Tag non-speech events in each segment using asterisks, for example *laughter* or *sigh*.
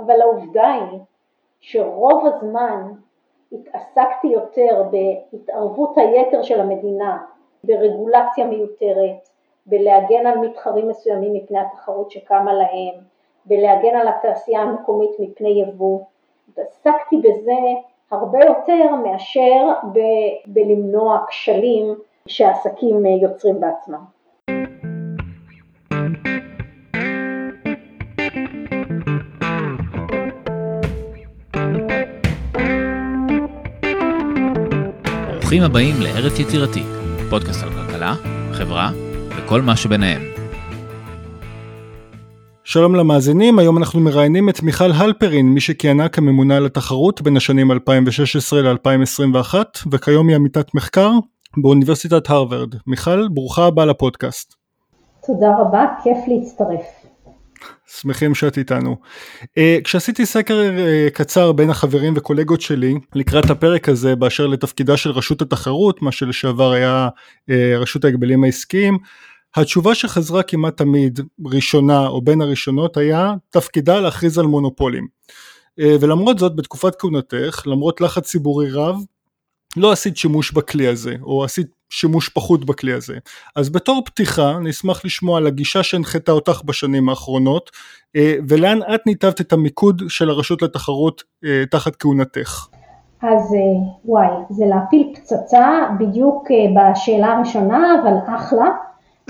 אבל העובדה היא שרוב הזמן התעסקתי יותר בהתערבות היתר של המדינה, ברגולציה מיותרת, בלהגן על מתחרים מסוימים מפני התחרות שקמה להם, בלהגן על התעשייה המקומית מפני יבוא. התעסקתי בזה הרבה יותר מאשר ב- בלמנוע כשלים שהעסקים יוצרים בעצמם. ברוכים הבאים לארץ יצירתי, פודקאסט על כלכלה, חברה וכל מה שביניהם. שלום למאזינים, היום אנחנו מראיינים את מיכל הלפרין, מי שכיהנה כממונה על התחרות בין השנים 2016 ל-2021, וכיום היא עמיתת מחקר באוניברסיטת הרווארד. מיכל, ברוכה הבאה לפודקאסט. תודה רבה, כיף להצטרף. שמחים שאת איתנו. Uh, כשעשיתי סקר uh, קצר בין החברים וקולגות שלי לקראת הפרק הזה באשר לתפקידה של רשות התחרות, מה שלשעבר היה uh, רשות ההגבלים העסקיים, התשובה שחזרה כמעט תמיד ראשונה או בין הראשונות היה תפקידה להכריז על מונופולים. Uh, ולמרות זאת בתקופת כהונתך, למרות לחץ ציבורי רב, לא עשית שימוש בכלי הזה, או עשית שימוש פחות בכלי הזה. אז בתור פתיחה נשמח לשמוע על הגישה שהנחתה אותך בשנים האחרונות אה, ולאן את ניתבת את המיקוד של הרשות לתחרות אה, תחת כהונתך. אז אה, וואי, זה להפיל פצצה בדיוק בשאלה הראשונה, אבל אחלה,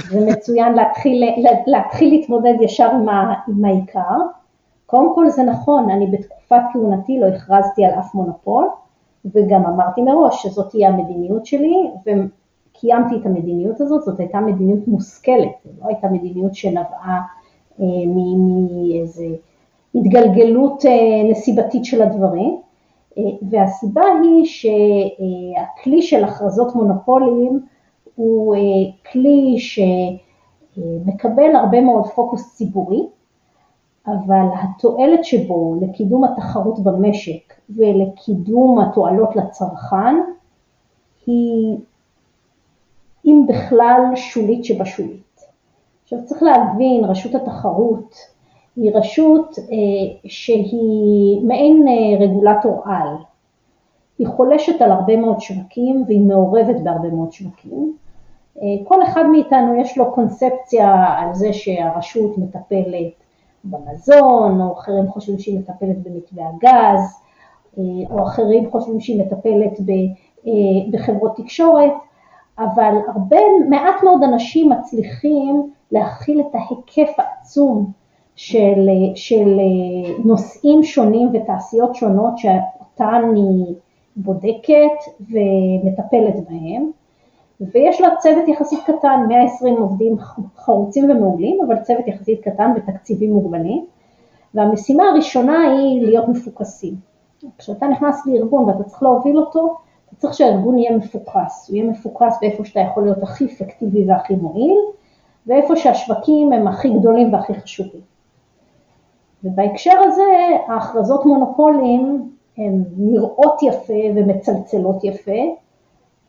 זה מצוין להתחיל, להתחיל להתמודד ישר עם, ה, עם העיקר. קודם כל זה נכון, אני בתקופת כהונתי לא הכרזתי על אף מונופול, וגם אמרתי מראש שזאת תהיה המדיניות שלי, קיימתי את המדיניות הזאת, זאת הייתה מדיניות מושכלת, זו לא הייתה מדיניות שנבעה אה, מאיזה התגלגלות אה, נסיבתית של הדברים, אה, והסיבה היא שהכלי של הכרזות מונופולים הוא כלי שמקבל הרבה מאוד פוקוס ציבורי, אבל התועלת שבו לקידום התחרות במשק ולקידום התועלות לצרכן היא אם בכלל שולית שבשולית. עכשיו צריך להבין, רשות התחרות היא רשות אה, שהיא מעין אה, רגולטור על. היא חולשת על הרבה מאוד שווקים והיא מעורבת בהרבה מאוד שווקים. אה, כל אחד מאיתנו יש לו קונספציה על זה שהרשות מטפלת במזון, או אחרים חושבים שהיא מטפלת במתווה הגז, או אחרים חושבים שהיא מטפלת בחברות תקשורת, אבל הרבה, מעט מאוד אנשים מצליחים להכיל את ההיקף העצום של, של נושאים שונים ותעשיות שונות שאותן היא בודקת ומטפלת בהם, ויש לה צוות יחסית קטן, 120 עובדים חרוצים ומעולים, אבל צוות יחסית קטן ותקציבים מוגבלים, והמשימה הראשונה היא להיות מפוקסים. כשאתה נכנס לארגון ואתה צריך להוביל אותו, צריך שהארגון יהיה מפוקס, הוא יהיה מפוקס באיפה שאתה יכול להיות הכי אפקטיבי והכי מועיל, ואיפה שהשווקים הם הכי גדולים והכי חשובים. ובהקשר הזה ההכרזות מונופולים הן נראות יפה ומצלצלות יפה,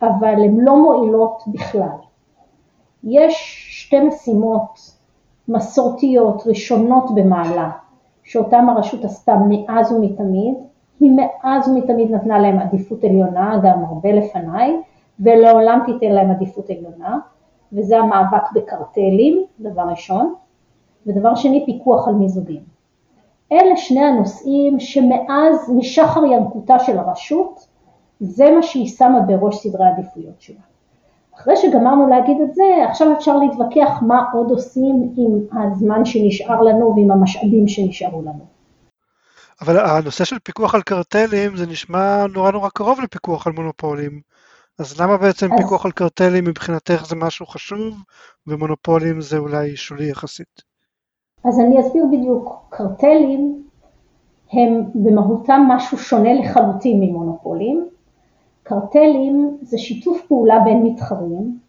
אבל הן לא מועילות בכלל. יש שתי משימות מסורתיות ראשונות במעלה, שאותן הרשות עשתה מאז ומתמיד, היא מאז ומתמיד נתנה להם עדיפות עליונה, גם הרבה לפניי, ולעולם תיתן להם עדיפות עליונה, וזה המאבק בקרטלים, דבר ראשון, ודבר שני, פיקוח על מיזוגים. אלה שני הנושאים שמאז, משחר ינקותה של הרשות, זה מה שהיא שמה בראש סדרי העדיפויות שלה. אחרי שגמרנו להגיד את זה, עכשיו אפשר להתווכח מה עוד עושים עם הזמן שנשאר לנו ועם המשאבים שנשארו לנו. אבל הנושא של פיקוח על קרטלים זה נשמע נורא נורא קרוב לפיקוח על מונופולים. אז למה בעצם אז... פיקוח על קרטלים מבחינתך זה משהו חשוב, ומונופולים זה אולי שולי יחסית? אז אני אסביר בדיוק. קרטלים הם במהותם משהו שונה לחלוטין ממונופולים. קרטלים זה שיתוף פעולה בין מתחרים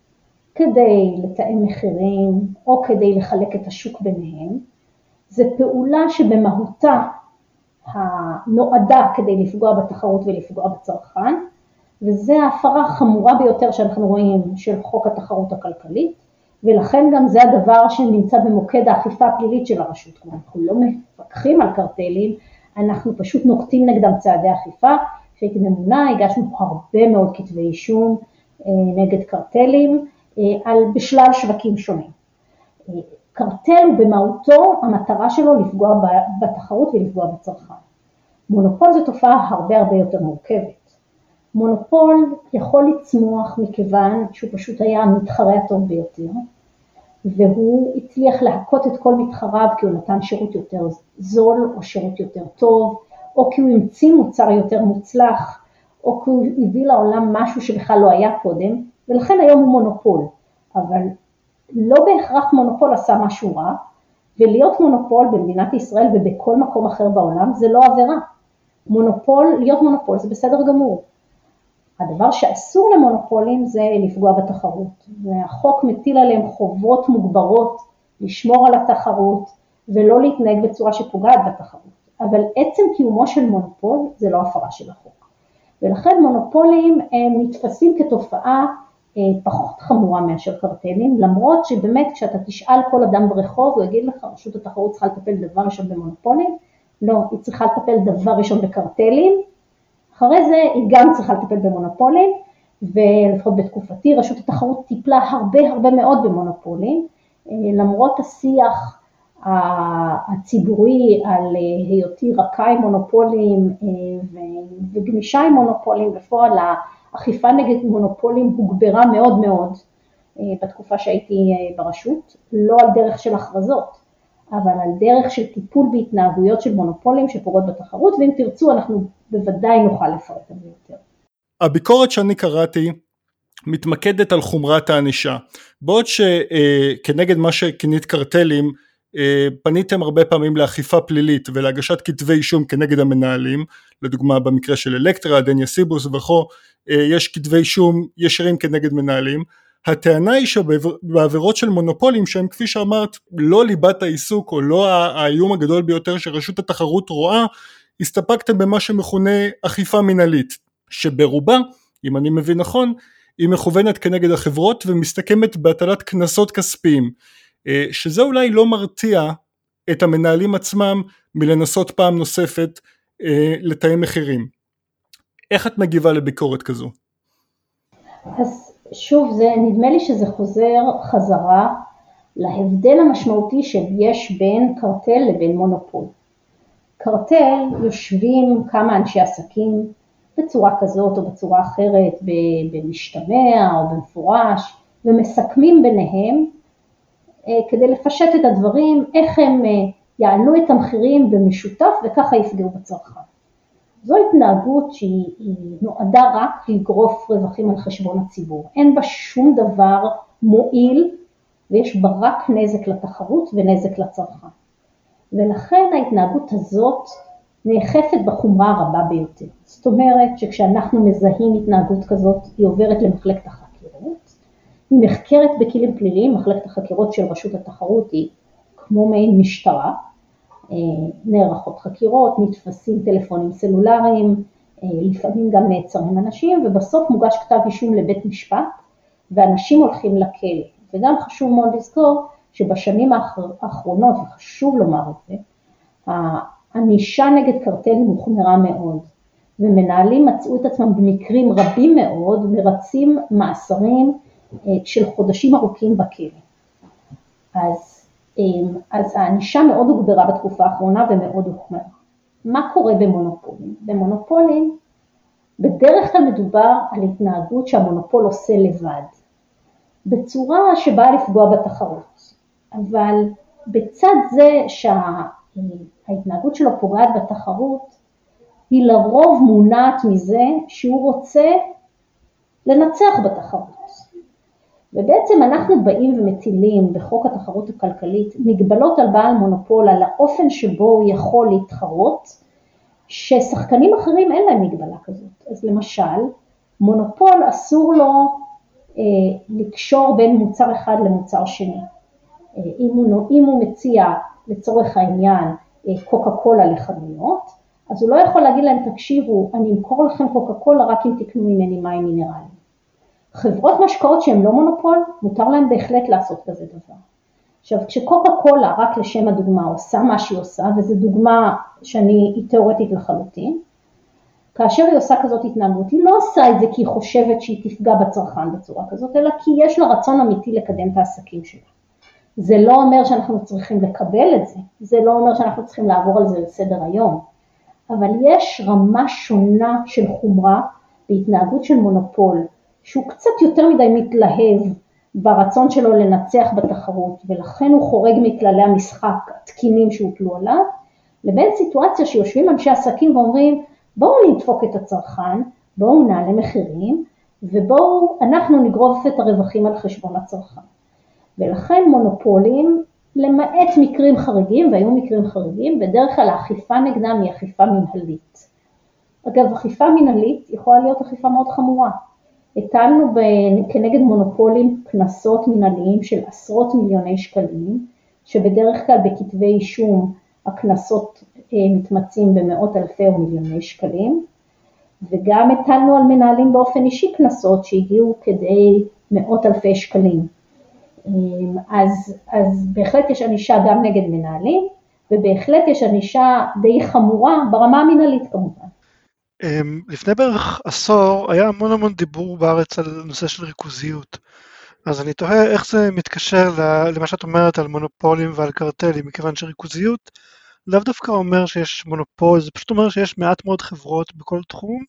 כדי לתאם מחירים או כדי לחלק את השוק ביניהם. זה פעולה שבמהותה הנועדה כדי לפגוע בתחרות ולפגוע בצרכן, וזו ההפרה החמורה ביותר שאנחנו רואים של חוק התחרות הכלכלית, ולכן גם זה הדבר שנמצא במוקד האכיפה הפלילית של הרשות. כלומר, אנחנו לא מפקחים על קרטלים, אנחנו פשוט נוקטים נגדם צעדי אכיפה. כשהייתי ממונה הגשנו הרבה מאוד כתבי אישום נגד קרטלים על בשלל שווקים שונים. קרטל הוא במהותו, המטרה שלו לפגוע בתחרות ולפגוע בצרכן. מונופול זו תופעה הרבה הרבה יותר מורכבת. מונופול יכול לצמוח מכיוון שהוא פשוט היה המתחרה הטוב ביותר, והוא הצליח להכות את כל מתחריו כי הוא נתן שירות יותר זול או שירות יותר טוב, או כי הוא המציא מוצר יותר מוצלח, או כי הוא הביא לעולם משהו שבכלל לא היה קודם, ולכן היום הוא מונופול. אבל לא בהכרח מונופול עשה משהו רע, ולהיות מונופול במדינת ישראל ובכל מקום אחר בעולם זה לא עבירה. מונופול, להיות מונופול זה בסדר גמור. הדבר שאסור למונופולים זה לפגוע בתחרות, והחוק מטיל עליהם חובות מוגברות לשמור על התחרות ולא להתנהג בצורה שפוגעת בתחרות, אבל עצם קיומו של מונופול זה לא הפרה של החוק. ולכן מונופולים הם נתפסים כתופעה פחות חמורה מאשר קרטלים, למרות שבאמת כשאתה תשאל כל אדם ברחוב הוא יגיד לך רשות התחרות צריכה לטפל דבר ראשון במונופולים, לא, היא צריכה לטפל דבר ראשון בקרטלים, אחרי זה היא גם צריכה לטפל במונופולים, ולפחות בתקופתי רשות התחרות טיפלה הרבה הרבה מאוד במונופולים, אה, למרות השיח הציבורי על אה, היותי רכה עם מונופולים וגמישה עם מונופולים, בפועל האכיפה נגד מונופולים הוגברה מאוד מאוד אה, בתקופה שהייתי אה, ברשות, לא על דרך של הכרזות, אבל על דרך של טיפול בהתנהגויות של מונופולים שפוגעות בתחרות, ואם תרצו אנחנו בוודאי נוכל לפרט על זה יותר. הביקורת שאני קראתי מתמקדת על חומרת הענישה, בעוד שכנגד מה שכינית קרטלים פניתם הרבה פעמים לאכיפה פלילית ולהגשת כתבי אישום כנגד המנהלים, לדוגמה במקרה של אלקטרה, דניה סיבוס וכו', אה, יש כתבי אישום ישרים כנגד מנהלים. הטענה היא שבעבירות של מונופולים שהם כפי שאמרת לא ליבת העיסוק או לא האיום הגדול ביותר שרשות התחרות רואה, הסתפקתם במה שמכונה אכיפה מינהלית, שברובה, אם אני מבין נכון, היא מכוונת כנגד החברות ומסתכמת בהטלת קנסות כספיים, אה, שזה אולי לא מרתיע את המנהלים עצמם מלנסות פעם נוספת אה, לתאם מחירים. איך את מגיבה לביקורת כזו? אז שוב, זה, נדמה לי שזה חוזר חזרה להבדל המשמעותי שיש בין קרטל לבין מונופול. קרטל יושבים כמה אנשי עסקים בצורה כזאת או בצורה אחרת, במשתמע או במפורש, ומסכמים ביניהם אה, כדי לפשט את הדברים, איך הם אה, יעלו את המחירים במשותף וככה יפגעו בצרכן. זו התנהגות שהיא נועדה רק לגרוף רווחים על חשבון הציבור. אין בה שום דבר מועיל ויש בה רק נזק לתחרות ונזק לצרכן. ולכן ההתנהגות הזאת נאכפת בחומרה הרבה ביותר. זאת אומרת שכשאנחנו מזהים התנהגות כזאת היא עוברת למחלקת החקירות, היא נחקרת בכלים פליליים, מחלקת החקירות של רשות התחרות היא כמו מעין משטרה, אה, נערכות חקירות, נתפסים טלפונים סלולריים, אה, לפעמים גם נעצרים אנשים ובסוף מוגש כתב אישום לבית משפט ואנשים הולכים לכלא. וגם חשוב מאוד לזכור שבשנים האחרונות, וחשוב לומר את זה, הענישה נגד קרטלים הוחמרה מאוד, ומנהלים מצאו את עצמם במקרים רבים מאוד מרצים מאסרים של חודשים ארוכים בכלא. אז אמ, אז הענישה מאוד הוגברה בתקופה האחרונה ומאוד הוחמרה. מה קורה במונופולים? במונופולים בדרך כלל מדובר על התנהגות שהמונופול עושה לבד, בצורה שבאה לפגוע בתחרות, אבל בצד זה שההתנהגות שלו פוגעת בתחרות, היא לרוב מונעת מזה שהוא רוצה לנצח בתחרות. ובעצם אנחנו באים ומטילים בחוק התחרות הכלכלית מגבלות על בעל מונופול על האופן שבו הוא יכול להתחרות, ששחקנים אחרים אין להם מגבלה כזאת. אז למשל, מונופול אסור לו אה, לקשור בין מוצר אחד למוצר שני. אה, אם, הוא, אם הוא מציע לצורך העניין אה, קוקה קולה לחנויות, אז הוא לא יכול להגיד להם תקשיבו אני אמכור לכם קוקה קולה רק אם תקנו ממני מים מינרליים. חברות משקאות שהן לא מונופול, מותר להן בהחלט לעשות כזה דבר. עכשיו כשקוקה קולה, רק לשם הדוגמה, עושה מה שהיא עושה, וזו דוגמה שאני, היא תיאורטית לחלוטין, כאשר היא עושה כזאת התנהגות, היא לא עושה את זה כי היא חושבת שהיא תפגע בצרכן בצורה כזאת, אלא כי יש לה רצון אמיתי לקדם את העסקים שלה. זה לא אומר שאנחנו צריכים לקבל את זה, זה לא אומר שאנחנו צריכים לעבור על זה לסדר היום, אבל יש רמה שונה של חומרה בהתנהגות של מונופול, שהוא קצת יותר מדי מתלהב ברצון שלו לנצח בתחרות, ולכן הוא חורג מכללי המשחק התקינים שהוטלו עליו, לבין סיטואציה שיושבים אנשי עסקים ואומרים, בואו נדפוק את הצרכן, בואו נעלה מחירים, ובואו אנחנו נגרוף את הרווחים על חשבון הצרכן. ולכן מונופולים, למעט מקרים חריגים, והיו מקרים חריגים, בדרך כלל האכיפה נגדם היא אכיפה מנהלית. אגב, אכיפה מנהלית יכולה להיות אכיפה מאוד חמורה. הטלנו כנגד מונופולים קנסות מנהליים של עשרות מיליוני שקלים, שבדרך כלל בכתבי אישום הקנסות אה, מתמצים במאות אלפי או מיליוני שקלים, וגם הטלנו על מנהלים באופן אישי קנסות שהגיעו כדי מאות אלפי שקלים. אמ, אז, אז בהחלט יש ענישה גם נגד מנהלים, ובהחלט יש ענישה די חמורה ברמה המנהלית כמובן. אמ, לפני בערך עשור היה המון המון דיבור בארץ על נושא של ריכוזיות. אז אני תוהה איך זה מתקשר למה שאת אומרת על מונופולים ועל קרטלים, מכיוון שריכוזיות לאו דווקא אומר שיש מונופול, זה פשוט אומר שיש מעט מאוד חברות בכל תחום,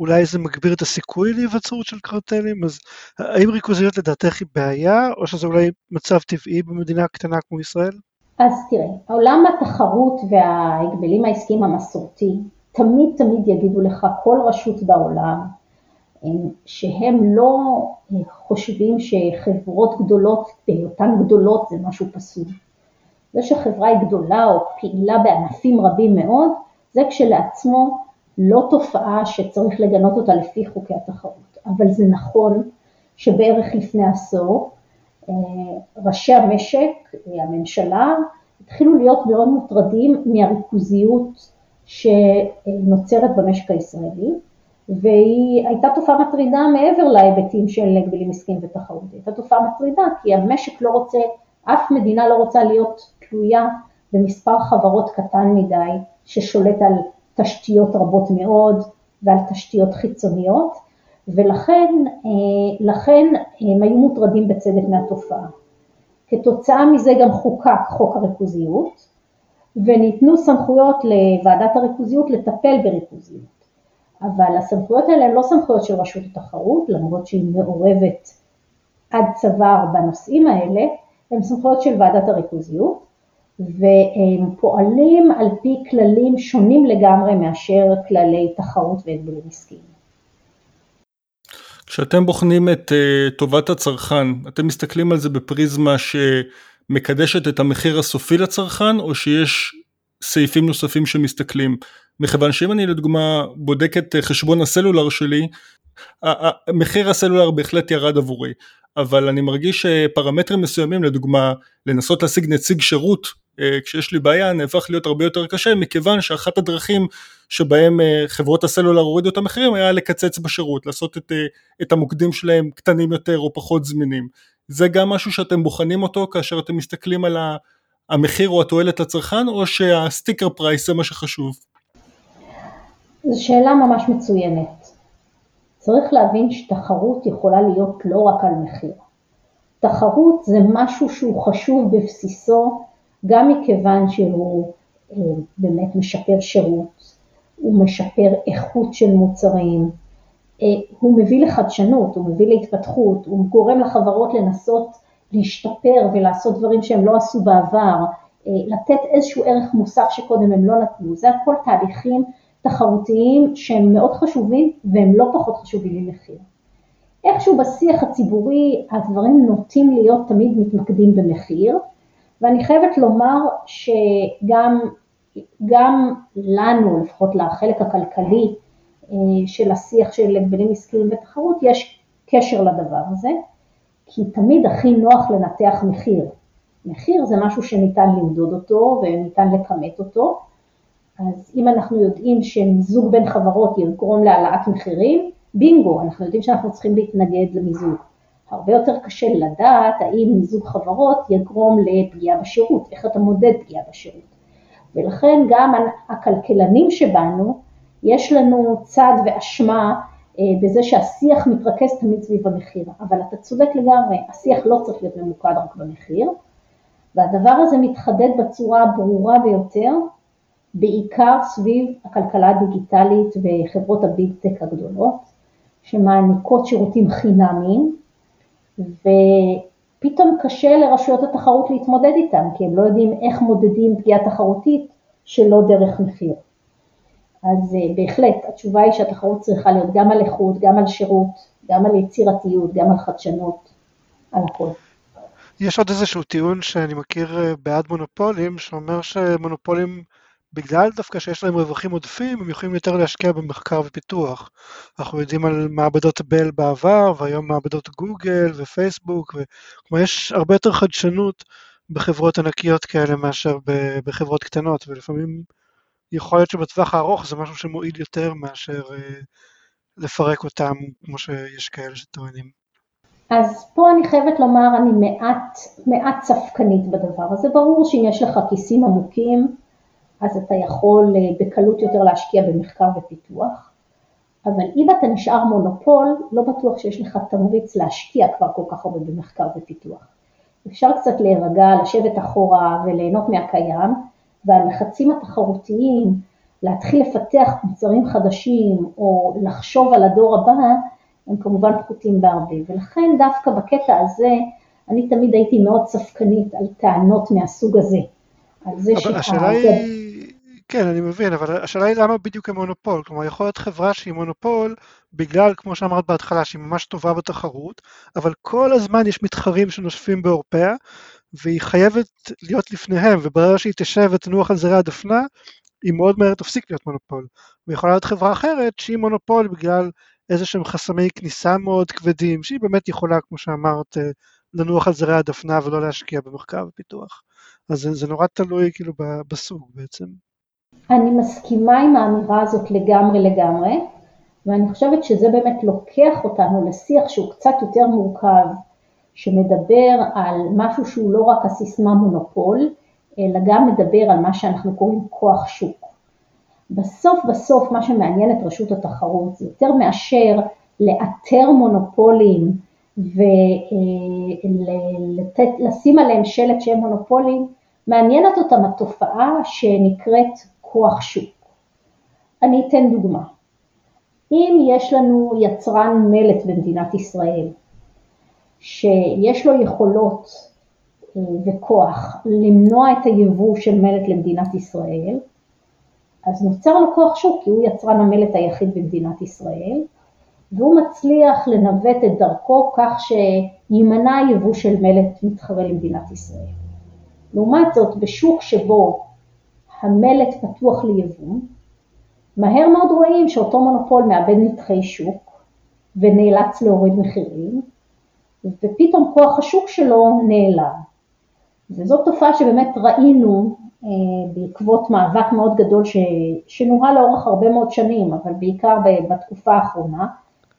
אולי זה מגביר את הסיכוי להיווצרות של קרטלים, אז האם ריכוזיות לדעתך היא בעיה, או שזה אולי מצב טבעי במדינה קטנה כמו ישראל? אז תראה, עולם התחרות וההגבלים העסקיים המסורתי, תמיד תמיד יגידו לך כל רשות בעולם, שהם לא חושבים שחברות גדולות, בהיותן גדולות זה משהו פסול. זה שחברה היא גדולה או פעילה בענפים רבים מאוד, זה כשלעצמו לא תופעה שצריך לגנות אותה לפי חוקי התחרות, אבל זה נכון שבערך לפני עשור אה, ראשי המשק, הממשלה, התחילו להיות מאוד מוטרדים מהריכוזיות שנוצרת במשק הישראלי, והיא הייתה תופעה מטרידה מעבר להיבטים של הגבלים עסקיים ותחרות, הייתה תופעה מטרידה כי המשק לא רוצה, אף מדינה לא רוצה להיות תלויה במספר חברות קטן מדי ששולט על תשתיות רבות מאוד ועל תשתיות חיצוניות, ולכן אה, לכן הם היו מוטרדים בצדק מהתופעה. כתוצאה מזה גם חוקק חוק הריכוזיות, וניתנו סמכויות לוועדת הריכוזיות לטפל בריכוזיות. אבל הסמכויות האלה הן לא סמכויות של רשות התחרות, למרות שהיא מעורבת עד צוואר בנושאים האלה, הן סמכויות של ועדת הריכוזיות, והם פועלים על פי כללים שונים לגמרי מאשר כללי תחרות והגבלים עסקיים. כשאתם בוחנים את uh, טובת הצרכן, אתם מסתכלים על זה בפריזמה שמקדשת את המחיר הסופי לצרכן, או שיש סעיפים נוספים שמסתכלים? מכיוון שאם אני לדוגמה בודק את חשבון הסלולר שלי, מחיר הסלולר בהחלט ירד עבורי, אבל אני מרגיש שפרמטרים מסוימים, לדוגמה לנסות להשיג נציג שירות אה, כשיש לי בעיה נהפך להיות הרבה יותר קשה מכיוון שאחת הדרכים שבהם אה, חברות הסלולר הורידו את המחירים היה לקצץ בשירות, לעשות את, אה, את המוקדים שלהם קטנים יותר או פחות זמינים. זה גם משהו שאתם בוחנים אותו כאשר אתם מסתכלים על המחיר או התועלת לצרכן או שהסטיקר פרייס זה מה שחשוב? זו שאלה ממש מצוינת. צריך להבין שתחרות יכולה להיות לא רק על מחיר. תחרות זה משהו שהוא חשוב בבסיסו גם מכיוון שהוא אה, באמת משפר שירות, הוא משפר איכות של מוצרים, הוא מביא לחדשנות, הוא מביא להתפתחות, הוא גורם לחברות לנסות להשתפר ולעשות דברים שהם לא עשו בעבר, אה, לתת איזשהו ערך מוסף שקודם הם לא נתנו, זה הכל תהליכים תחרותיים שהם מאוד חשובים והם לא פחות חשובים ממחיר. איכשהו בשיח הציבורי הדברים נוטים להיות תמיד מתמקדים במחיר, ואני חייבת לומר שגם גם לנו, לפחות לחלק הכלכלי אה, של השיח של הגבלים עסקיים ותחרות, יש קשר לדבר הזה, כי תמיד הכי נוח לנתח מחיר. מחיר זה משהו שניתן למדוד אותו וניתן לכמת אותו, אז אם אנחנו יודעים שמיזוג בין חברות יגרום להעלאת מחירים, בינגו, אנחנו יודעים שאנחנו צריכים להתנגד למיזוג. הרבה יותר קשה לדעת האם מיזוג חברות יגרום לפגיעה בשירות, איך אתה מודד פגיעה בשירות. ולכן גם הכלכלנים שבנו, יש לנו צד ואשמה אה, בזה שהשיח מתרכז תמיד סביב המחיר, אבל אתה צודק לגמרי, השיח לא צריך להיות ממוקד רק במחיר, והדבר הזה מתחדד בצורה הברורה ביותר, בעיקר סביב הכלכלה הדיגיטלית וחברות הביג טק הגדולות, שמעניקות שירותים חינמיים, ופתאום קשה לרשויות התחרות להתמודד איתם, כי הם לא יודעים איך מודדים פגיעה תחרותית שלא דרך מחיר. אז אה, בהחלט התשובה היא שהתחרות צריכה להיות גם על איכות, גם על שירות, גם על יצירתיות, גם על חדשנות, על הכל. יש עוד איזשהו טיעון שאני מכיר אה, בעד מונופולים, שאומר שמונופולים, בגלל דווקא שיש להם רווחים עודפים, הם יכולים יותר להשקיע במחקר ופיתוח. אנחנו יודעים על מעבדות בל בעבר, והיום מעבדות גוגל ופייסבוק, כלומר יש הרבה יותר חדשנות בחברות ענקיות כאלה מאשר בחברות קטנות, ולפעמים יכול להיות שבטווח הארוך זה משהו שמועיל יותר מאשר אה, לפרק אותם, כמו שיש כאלה שטוענים. אז פה אני חייבת לומר, אני מעט, מעט ספקנית בדבר הזה. ברור שאם יש לך כיסים עמוקים, אז אתה יכול אה, בקלות יותר להשקיע במחקר ופיתוח, אבל אם אתה נשאר מונופול, לא בטוח שיש לך תמריץ להשקיע כבר כל כך הרבה במחקר ופיתוח. אפשר קצת להירגע, לשבת אחורה וליהנות מהקיים, והלחצים התחרותיים להתחיל לפתח מוצרים חדשים או לחשוב על הדור הבא, הם כמובן פחותים בהרבה. ולכן דווקא בקטע הזה, אני תמיד הייתי מאוד ספקנית על טענות מהסוג הזה. על זה אבל השאלה היא... כן, אני מבין, אבל השאלה היא למה בדיוק הם מונופול. כלומר, יכול להיות חברה שהיא מונופול בגלל, כמו שאמרת בהתחלה, שהיא ממש טובה בתחרות, אבל כל הזמן יש מתחרים שנושפים בעורפיה, והיא חייבת להיות לפניהם, וברגע שהיא תשב ותנוח על זרי הדפנה, היא מאוד מהר תפסיק להיות מונופול. ויכולה להיות חברה אחרת שהיא מונופול בגלל איזה שהם חסמי כניסה מאוד כבדים, שהיא באמת יכולה, כמו שאמרת, אה, לנוח על זרי הדפנה ולא להשקיע במחקר ופיתוח. אז זה, זה נורא תלוי כאילו בסוג בעצם. אני מסכימה עם האמירה הזאת לגמרי לגמרי, ואני חושבת שזה באמת לוקח אותנו לשיח שהוא קצת יותר מורכב, שמדבר על משהו שהוא לא רק הסיסמה מונופול, אלא גם מדבר על מה שאנחנו קוראים כוח שוק. בסוף בסוף מה שמעניין את רשות התחרות זה יותר מאשר לאתר מונופולים ולשים עליהם שלט שהם מונופולים, מעניינת אותם התופעה שנקראת כוח שוק. אני אתן דוגמה. אם יש לנו יצרן מלט במדינת ישראל, שיש לו יכולות אה, וכוח למנוע את היבוא של מלט למדינת ישראל, אז נוצר לו כוח שוק כי הוא יצרן המלט היחיד במדינת ישראל, והוא מצליח לנווט את דרכו כך שימנע יבוא של מלט מתחרה למדינת ישראל. לעומת זאת, בשוק שבו המלט פתוח ליבוא, מהר מאוד רואים שאותו מונופול מאבד נתחי שוק ונאלץ להוריד מחירים, ופתאום כוח השוק שלו נעלם. וזאת תופעה שבאמת ראינו אה, בעקבות מאבק מאוד גדול ש... שנוהל לאורך הרבה מאוד שנים, אבל בעיקר בתקופה האחרונה,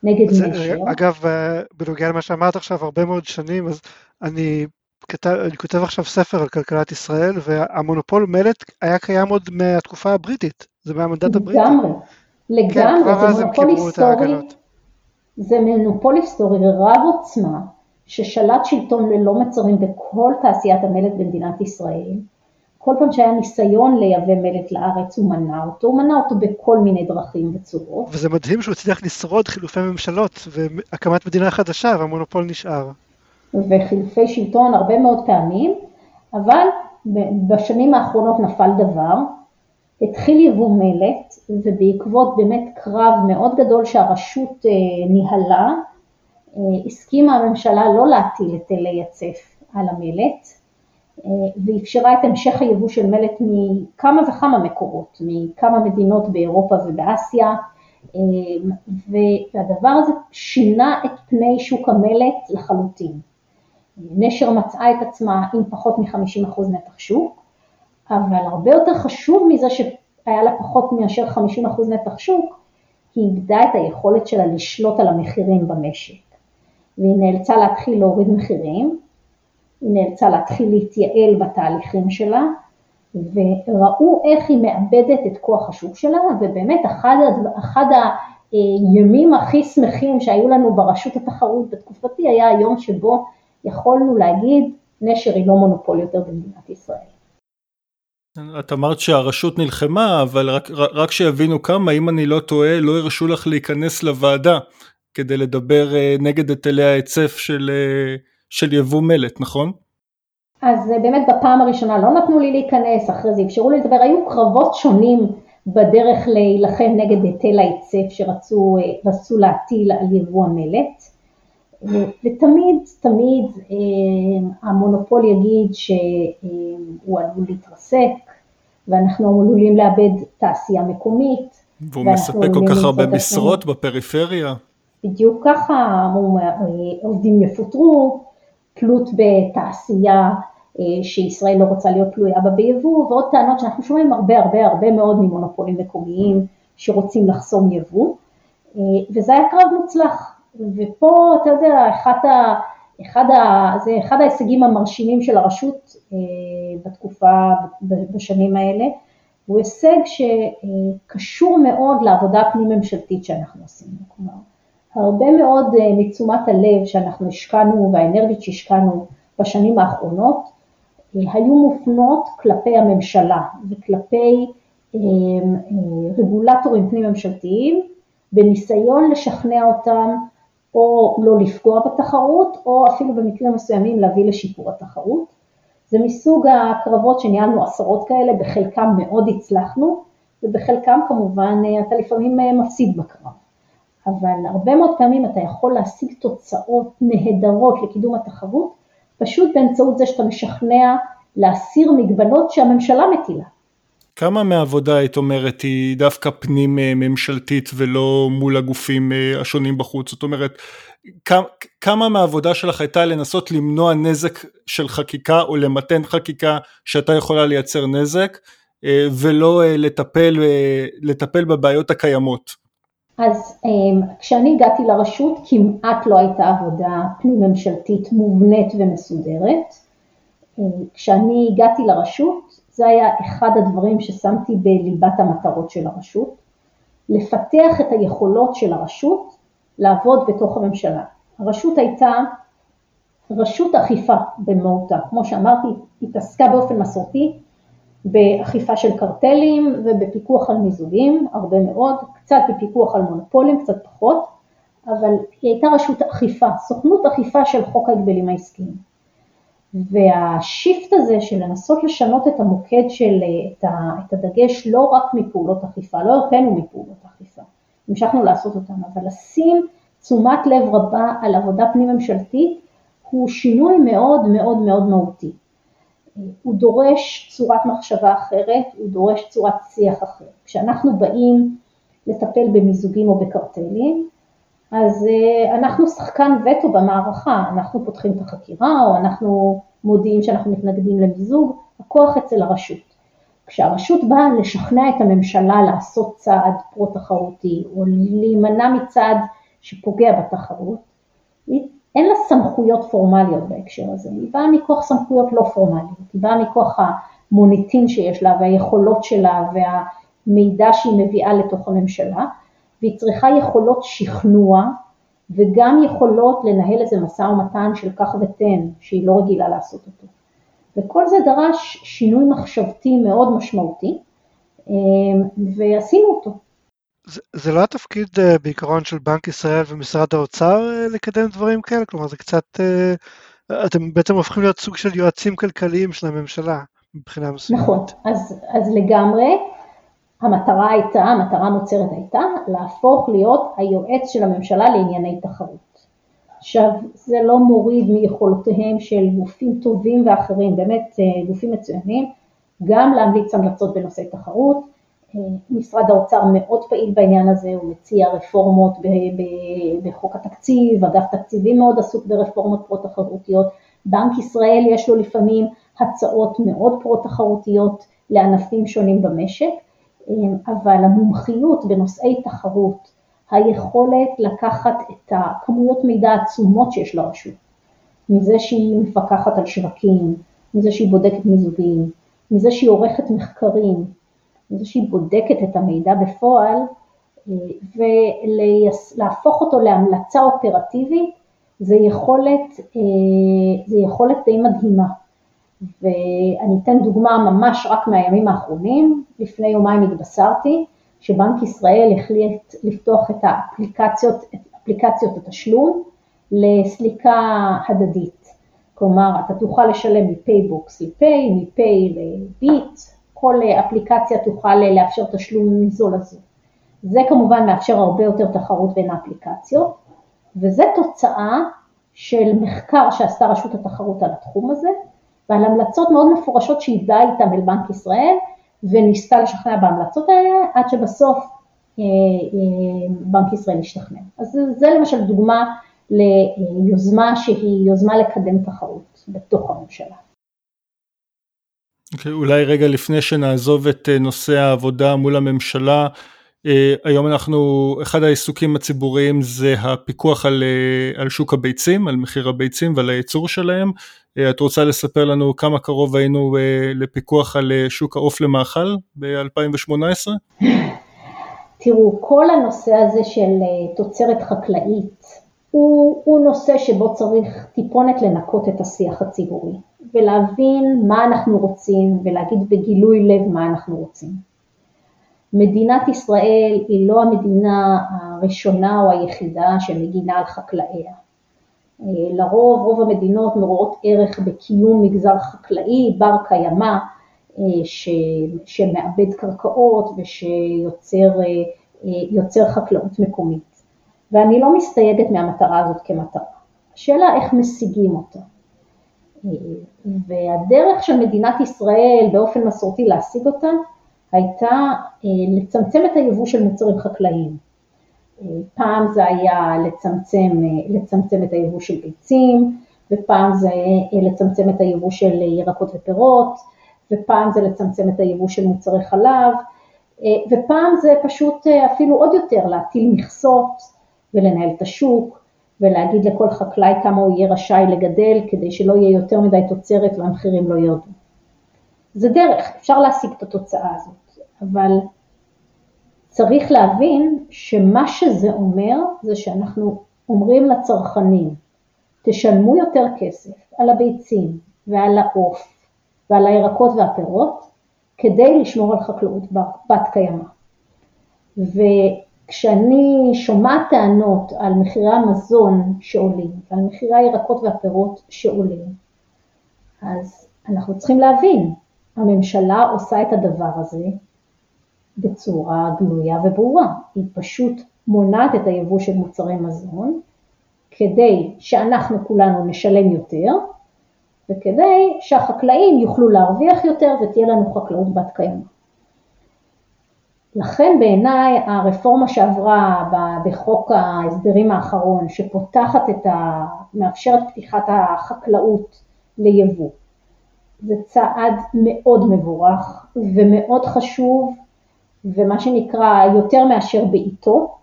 נגד זה, נשר. אגב, אה, בנוגע למה שאמרת עכשיו, הרבה מאוד שנים, אז אני כתב, אני כותב עכשיו ספר על כלכלת ישראל, והמונופול מלט היה קיים עוד מהתקופה הבריטית, זה מהמנדט הבריטי. לגמרי, לגמרי, כן, זה מונופול היסטורי, זה מונופול היסטורי רב עוצמה, ששלט שלטון ללא מצרים בכל תעשיית המלט במדינת ישראל. כל פעם שהיה ניסיון לייבא מלט לארץ הוא מנע אותו, הוא מנע אותו בכל מיני דרכים וצורות. וזה מדהים שהוא הצליח לשרוד חילופי ממשלות והקמת מדינה חדשה והמונופול נשאר. וחילופי שלטון הרבה מאוד פעמים, אבל בשנים האחרונות נפל דבר, התחיל יבוא מלט ובעקבות באמת קרב מאוד גדול שהרשות אה, ניהלה, הסכימה הממשלה לא להטיל היטלי יצף על המלט אה, ואפשרה את המשך היבוא של מלט מכמה וכמה מקורות, מכמה מדינות באירופה ובאסיה והדבר הזה שינה את פני שוק המלט לחלוטין. נשר מצאה את עצמה עם פחות מ-50% נתח שוק, אבל הרבה יותר חשוב מזה שהיה לה פחות מאשר 50% נתח שוק, היא איבדה את היכולת שלה לשלוט על המחירים במשק. והיא נאלצה להתחיל להוריד מחירים, היא נאלצה להתחיל להתייעל בתהליכים שלה, וראו איך היא מאבדת את כוח השוק שלה, ובאמת אחד, אחד הימים הכי שמחים שהיו לנו ברשות התחרות בתקופתי היה היום שבו יכולנו להגיד נשר היא לא מונופול יותר במדינת ישראל. את אמרת שהרשות נלחמה, אבל רק, רק שיבינו כמה, אם אני לא טועה, לא הרשו לך להיכנס לוועדה כדי לדבר אה, נגד היטלי ההיצף של, אה, של יבוא מלט, נכון? אז אה, באמת בפעם הראשונה לא נתנו לי להיכנס, אחרי זה אפשרו לי לדבר, היו קרבות שונים בדרך להילחם נגד היטל ההיצף שרצו להטיל על יבוא המלט. ותמיד, תמיד המונופול יגיד שהוא עלול להתרסק, ואנחנו עלולים לאבד תעשייה מקומית. והוא מספק כל כך הרבה משרות בפריפריה. בדיוק ככה, עובדים יפוטרו, תלות בתעשייה אה, שישראל לא רוצה להיות תלויה בה ביבוא, ועוד טענות שאנחנו שומעים הרבה הרבה הרבה מאוד ממונופולים מקומיים שרוצים לחסום יבוא, אה, וזה היה קרב מוצלח. ופה, אתה יודע, אחד, ה, אחד, ה, זה אחד ההישגים המרשימים של הרשות אה, בתקופה, בשנים האלה, הוא הישג שקשור מאוד לעבודה הפנים-ממשלתית שאנחנו עושים. כלומר, הרבה מאוד אה, מתשומת הלב שאנחנו השקענו והאנרגיות שהשקענו בשנים האחרונות אה, היו מופנות כלפי הממשלה וכלפי רגולטורים פנים-ממשלתיים בניסיון לשכנע אותם או לא לפגוע בתחרות, או אפילו במקרים מסוימים להביא לשיפור התחרות. זה מסוג הקרבות שניהלנו עשרות כאלה, בחלקם מאוד הצלחנו, ובחלקם כמובן אתה לפעמים מפסיד בקרב. אבל הרבה מאוד פעמים אתה יכול להשיג תוצאות נהדרות לקידום התחרות, פשוט באמצעות זה שאתה משכנע להסיר מגבלות שהממשלה מטילה. כמה מהעבודה היית אומרת היא דווקא פנים אה, ממשלתית ולא מול הגופים אה, השונים בחוץ? זאת אומרת, כמה מהעבודה שלך הייתה לנסות למנוע נזק של חקיקה או למתן חקיקה שאתה יכולה לייצר נזק אה, ולא לטפל, לטפל בבעיות הקיימות? אז כשאני הגעתי לרשות כמעט לא הייתה עבודה פנים ממשלתית מובנית ומסודרת. כשאני הגעתי לרשות זה היה אחד הדברים ששמתי בליבת המטרות של הרשות, לפתח את היכולות של הרשות לעבוד בתוך הממשלה. הרשות הייתה רשות אכיפה במהותה, כמו שאמרתי, התעסקה באופן מסורתי באכיפה של קרטלים ובפיקוח על מיזוגים, הרבה מאוד, קצת בפיקוח על מונופולים, קצת פחות, אבל היא הייתה רשות אכיפה, סוכנות אכיפה של חוק ההגבלים העסקיים. והשיפט הזה של לנסות לשנות את המוקד של, את, ה, את הדגש לא רק מפעולות אכיפה, לא הרפאנו מפעולות אכיפה, המשכנו לעשות אותן, אבל לשים תשומת לב רבה על עבודה פנים ממשלתית הוא שינוי מאוד מאוד מאוד מהותי. הוא דורש צורת מחשבה אחרת, הוא דורש צורת שיח אחרת. כשאנחנו באים לטפל במיזוגים או בקרטלים, אז אה, אנחנו שחקן וטו במערכה, אנחנו פותחים את החקירה או אנחנו מודיעים שאנחנו מתנגדים למיזוג, הכוח אצל הרשות. כשהרשות באה לשכנע את הממשלה לעשות צעד פרו-תחרותי או להימנע מצעד שפוגע בתחרות, אין לה סמכויות פורמליות בהקשר הזה, היא באה מכוח סמכויות לא פורמליות, היא באה מכוח המוניטין שיש לה והיכולות שלה והמידע שהיא מביאה לתוך הממשלה, והיא צריכה יכולות שכנוע וגם יכולות לנהל איזה משא ומתן של קח ותן, שהיא לא רגילה לעשות אותו. וכל זה דרש שינוי מחשבתי מאוד משמעותי, אמ, ועשינו אותו. זה, לא התפקיד אה, בעיקרון של בנק ישראל ומשרד האוצר אה, לקדם דברים כאלה? כלומר, זה קצת, אה, אתם בעצם הופכים להיות סוג של יועצים כלכליים של הממשלה מבחינה מסוימת. נכון, אז, אז לגמרי. המטרה הייתה, המטרה המוצהרת הייתה, להפוך להיות היועץ של הממשלה לענייני תחרות. עכשיו, זה לא מוריד מיכולותיהם של גופים טובים ואחרים, באמת גופים מצוינים, גם להמליץ המלצות בנושאי תחרות. אה, משרד האוצר מאוד פעיל בעניין הזה, הוא מציע רפורמות בחוק התקציב, אגף תקציבים מאוד עסוק ברפורמות פרו-תחרותיות, בנק ישראל יש לו לפעמים הצעות מאוד פרו-תחרותיות לענפים שונים במשק, אבל המומחיות בנושאי תחרות, היכולת לקחת את הכמויות מידע העצומות שיש לרשות, מזה שהיא מפקחת על שווקים, מזה שהיא בודקת מיזוגים, מזה שהיא עורכת מחקרים, מזה שהיא בודקת את המידע בפועל, אה, ולהפוך אותו להמלצה אופרטיבית, זה יכולת, אה, זה יכולת די מדהימה. ואני אתן דוגמה ממש רק מהימים האחרונים, לפני יומיים התבשרתי שבנק ישראל החליט לפתוח את האפליקציות, את אפליקציות התשלום לסליקה הדדית. כלומר, אתה תוכל לשלם מפייבוקס לפיי, מפיי לביט, כל אפליקציה תוכל לאפשר תשלום מזו לזו. זה כמובן מאפשר הרבה יותר תחרות בין האפליקציות, וזה תוצאה של מחקר שעשתה רשות התחרות על התחום הזה, ועל המלצות מאוד מפורשות שהיא איתן אל בנק ישראל, וניסתה לשכנע בהמלצות האלה, עד שבסוף אה, אה, בנק ישראל השתכנע. אז זה, זה למשל דוגמה ליוזמה שהיא יוזמה לקדם תחרות בתוך הממשלה. Okay, אוקיי, אולי רגע לפני שנעזוב את אה, נושא העבודה מול הממשלה, אה, היום אנחנו, אחד העיסוקים הציבוריים זה הפיקוח על, אה, על שוק הביצים, על מחיר הביצים ועל הייצור שלהם. את רוצה לספר לנו כמה קרוב היינו לפיקוח על שוק העוף למאכל ב-2018? תראו, כל הנושא הזה של תוצרת חקלאית הוא, הוא נושא שבו צריך טיפונת לנקות את השיח הציבורי ולהבין מה אנחנו רוצים ולהגיד בגילוי לב מה אנחנו רוצים. מדינת ישראל היא לא המדינה הראשונה או היחידה שמגינה על חקלאיה. אה, לרוב, רוב המדינות מרואות ערך בקיום מגזר חקלאי בר קיימא, אה, שמאבד קרקעות ושיוצר אה, חקלאות מקומית. ואני לא מסתייגת מהמטרה הזאת כמטרה. השאלה איך משיגים אותה. והדרך של מדינת ישראל באופן מסורתי להשיג אותה הייתה אה, לצמצם את היבוא של מוצרים חקלאיים. אה, פעם זה היה לצמצם, אה, לצמצם את היבוא של ביצים, ופעם זה לצמצם את היבוא של ירקות ופירות, ופעם זה לצמצם את היבוא של מוצרי חלב, ופעם זה פשוט אפילו עוד יותר להטיל מכסות ולנהל את השוק ולהגיד לכל חקלאי כמה הוא יהיה רשאי לגדל כדי שלא יהיה יותר מדי תוצרת והמחירים לא ירדו. זה דרך, אפשר להשיג את התוצאה הזאת, אבל צריך להבין שמה שזה אומר זה שאנחנו אומרים לצרכנים, תשלמו יותר כסף על הביצים ועל העוף ועל הירקות והפירות כדי לשמור על חקלאות בת קיימא. וכשאני שומעת טענות על מחירי המזון שעולים ועל מחירי הירקות והפירות שעולים, אז אנחנו צריכים להבין הממשלה עושה את הדבר הזה בצורה גלויה וברורה, היא פשוט מונעת את היבוא של מוצרי מזון כדי שאנחנו כולנו נשלם יותר וכדי שהחקלאים יוכלו להרוויח יותר ותהיה לנו חקלאות בת קיימא. לכן בעיניי הרפורמה שעברה בחוק ההסדרים האחרון שפותחת את ה... מאפשרת פתיחת החקלאות ליבוא זה צעד מאוד מבורך ומאוד חשוב ומה שנקרא יותר מאשר בעיתו,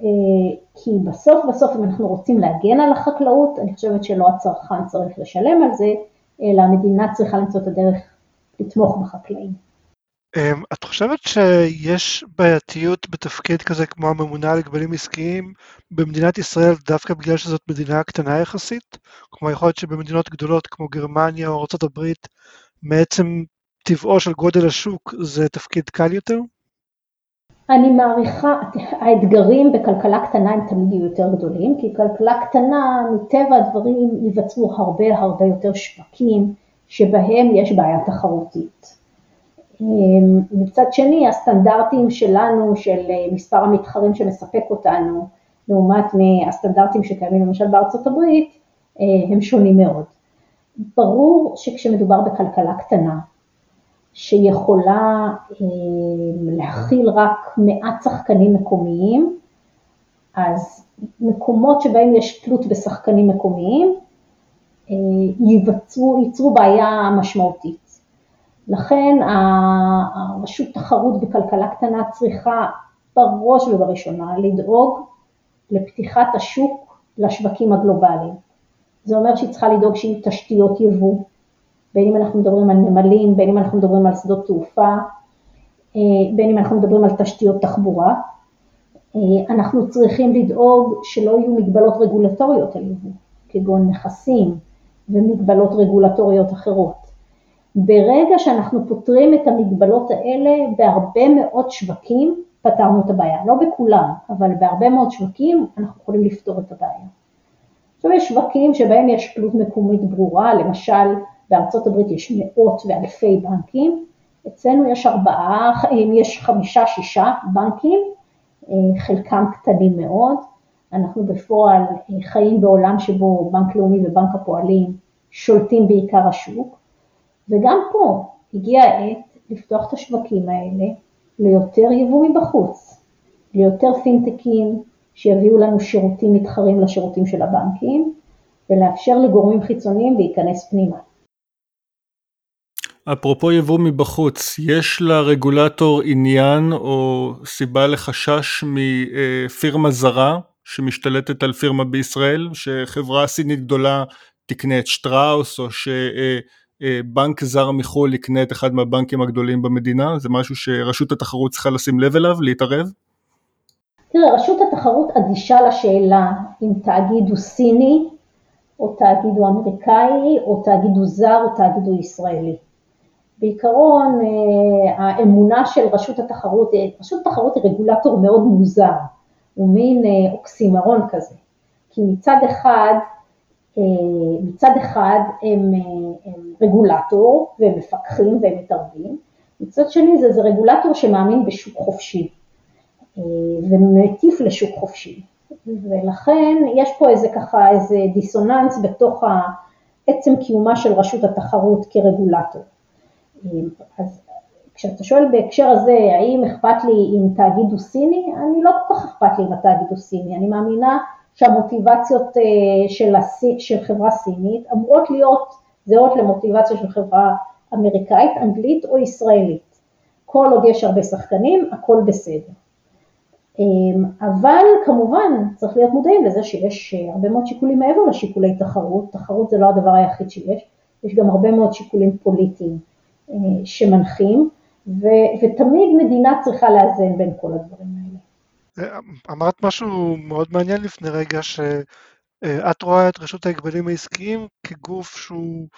אה, כי בסוף בסוף אם אנחנו רוצים להגן על החקלאות, אני חושבת שלא הצרכן צריך לשלם על זה, אלא המדינה צריכה למצוא את הדרך לתמוך בחקלאים. אמ, את חושבת שיש בעייתיות בתפקיד כזה כמו הממונה על הגבלים עסקיים במדינת ישראל דווקא בגלל שזאת מדינה קטנה יחסית? כלומר, יכול להיות שבמדינות גדולות כמו גרמניה או ארה"ב, מעצם טבעו של גודל השוק זה תפקיד קל יותר? אני מעריכה, האתגרים בכלכלה קטנה הם תמיד יהיו יותר גדולים, כי כלכלה קטנה, מטבע הדברים ייווצרו הרבה הרבה יותר שווקים שבהם יש בעיה תחרותית. אמ, מצד שני, הסטנדרטים שלנו, של אה, מספר המתחרים שמספק אותנו, לעומת הסטנדרטים שקיימים למשל בארצות הברית, אה, הם שונים מאוד. ברור שכשמדובר בכלכלה קטנה, שיכולה אה, להכיל רק מעט שחקנים מקומיים, אז מקומות שבהם יש תלות בשחקנים מקומיים, ייווצרו, ייצרו בעיה משמעותית. לכן הרשות תחרות בכלכלה קטנה צריכה בראש ובראשונה לדאוג לפתיחת השוק לשווקים הגלובליים. זה אומר שהיא צריכה לדאוג שיהיו תשתיות יבוא, בין אם אנחנו מדברים על נמלים, בין אם אנחנו מדברים על שדות תעופה, אה, בין אם אנחנו מדברים על תשתיות תחבורה. אה, אנחנו צריכים לדאוג שלא יהיו מגבלות רגולטוריות על יבוא, כגון מכסים ומגבלות רגולטוריות אחרות. ברגע שאנחנו פותרים את המגבלות האלה בהרבה מאוד שווקים, פתרנו את הבעיה. לא בכולם, אבל בהרבה מאוד שווקים אנחנו יכולים לפתור את הבעיה. עכשיו יש שווקים שבהם יש פעילות מקומית ברורה, למשל בארצות הברית יש מאות ואלפי בנקים, אצלנו יש ארבעה, יש חמישה, שישה בנקים, חלקם קטנים מאוד, אנחנו בפועל חיים בעולם שבו בנק לאומי ובנק הפועלים שולטים בעיקר השוק, וגם פה הגיעה העת לפתוח את השווקים האלה ליותר יבוא מבחוץ, ליותר פינטקים שיביאו לנו שירותים מתחרים לשירותים של הבנקים, ולאפשר לגורמים חיצוניים להיכנס פנימה. אפרופו יבוא מבחוץ, יש לרגולטור עניין או סיבה לחשש מפירמה זרה שמשתלטת על פירמה בישראל, שחברה סינית גדולה תקנה את שטראוס או שבנק זר מחו"ל יקנה את אחד מהבנקים הגדולים במדינה? זה משהו שרשות התחרות צריכה לשים לב אליו, להתערב? תראה, רשות התחרות אדישה לשאלה אם תאגיד הוא סיני, או תאגיד הוא אמריקאי, או תאגיד הוא זר, או תאגיד הוא ישראלי. בעיקרון אה, האמונה של רשות התחרות, אה, רשות התחרות היא רגולטור מאוד מוזר, הוא מין אה, אוקסימרון כזה, כי מצד אחד, מצד אחד הם, הם רגולטור והם מפקחים והם מתערבים, מצד שני זה, זה רגולטור שמאמין בשוק חופשי ומטיף לשוק חופשי, ולכן יש פה איזה ככה איזה דיסוננס בתוך עצם קיומה של רשות התחרות כרגולטור. אז כשאתה שואל בהקשר הזה, האם אכפת לי אם תאגיד הוא סיני, אני לא כל כך אכפת לי אם התאגיד הוא סיני, אני מאמינה שהמוטיבציות אה, של, הסי, של חברה סינית אמורות להיות זהות למוטיבציה של חברה אמריקאית, אנגלית או ישראלית. כל עוד יש הרבה שחקנים, הכל בסדר. אמ, אבל כמובן צריך להיות מודעים לזה שיש אה, הרבה מאוד שיקולים מעבר לשיקולי תחרות, תחרות זה לא הדבר היחיד שיש, יש גם הרבה מאוד שיקולים פוליטיים. אה, שמנחים, ו, ותמיד מדינה צריכה לאזן בין כל הדברים האלה. אמרת משהו מאוד מעניין לפני רגע, שאת רואה את רשות ההגבלים העסקיים כגוף שהוא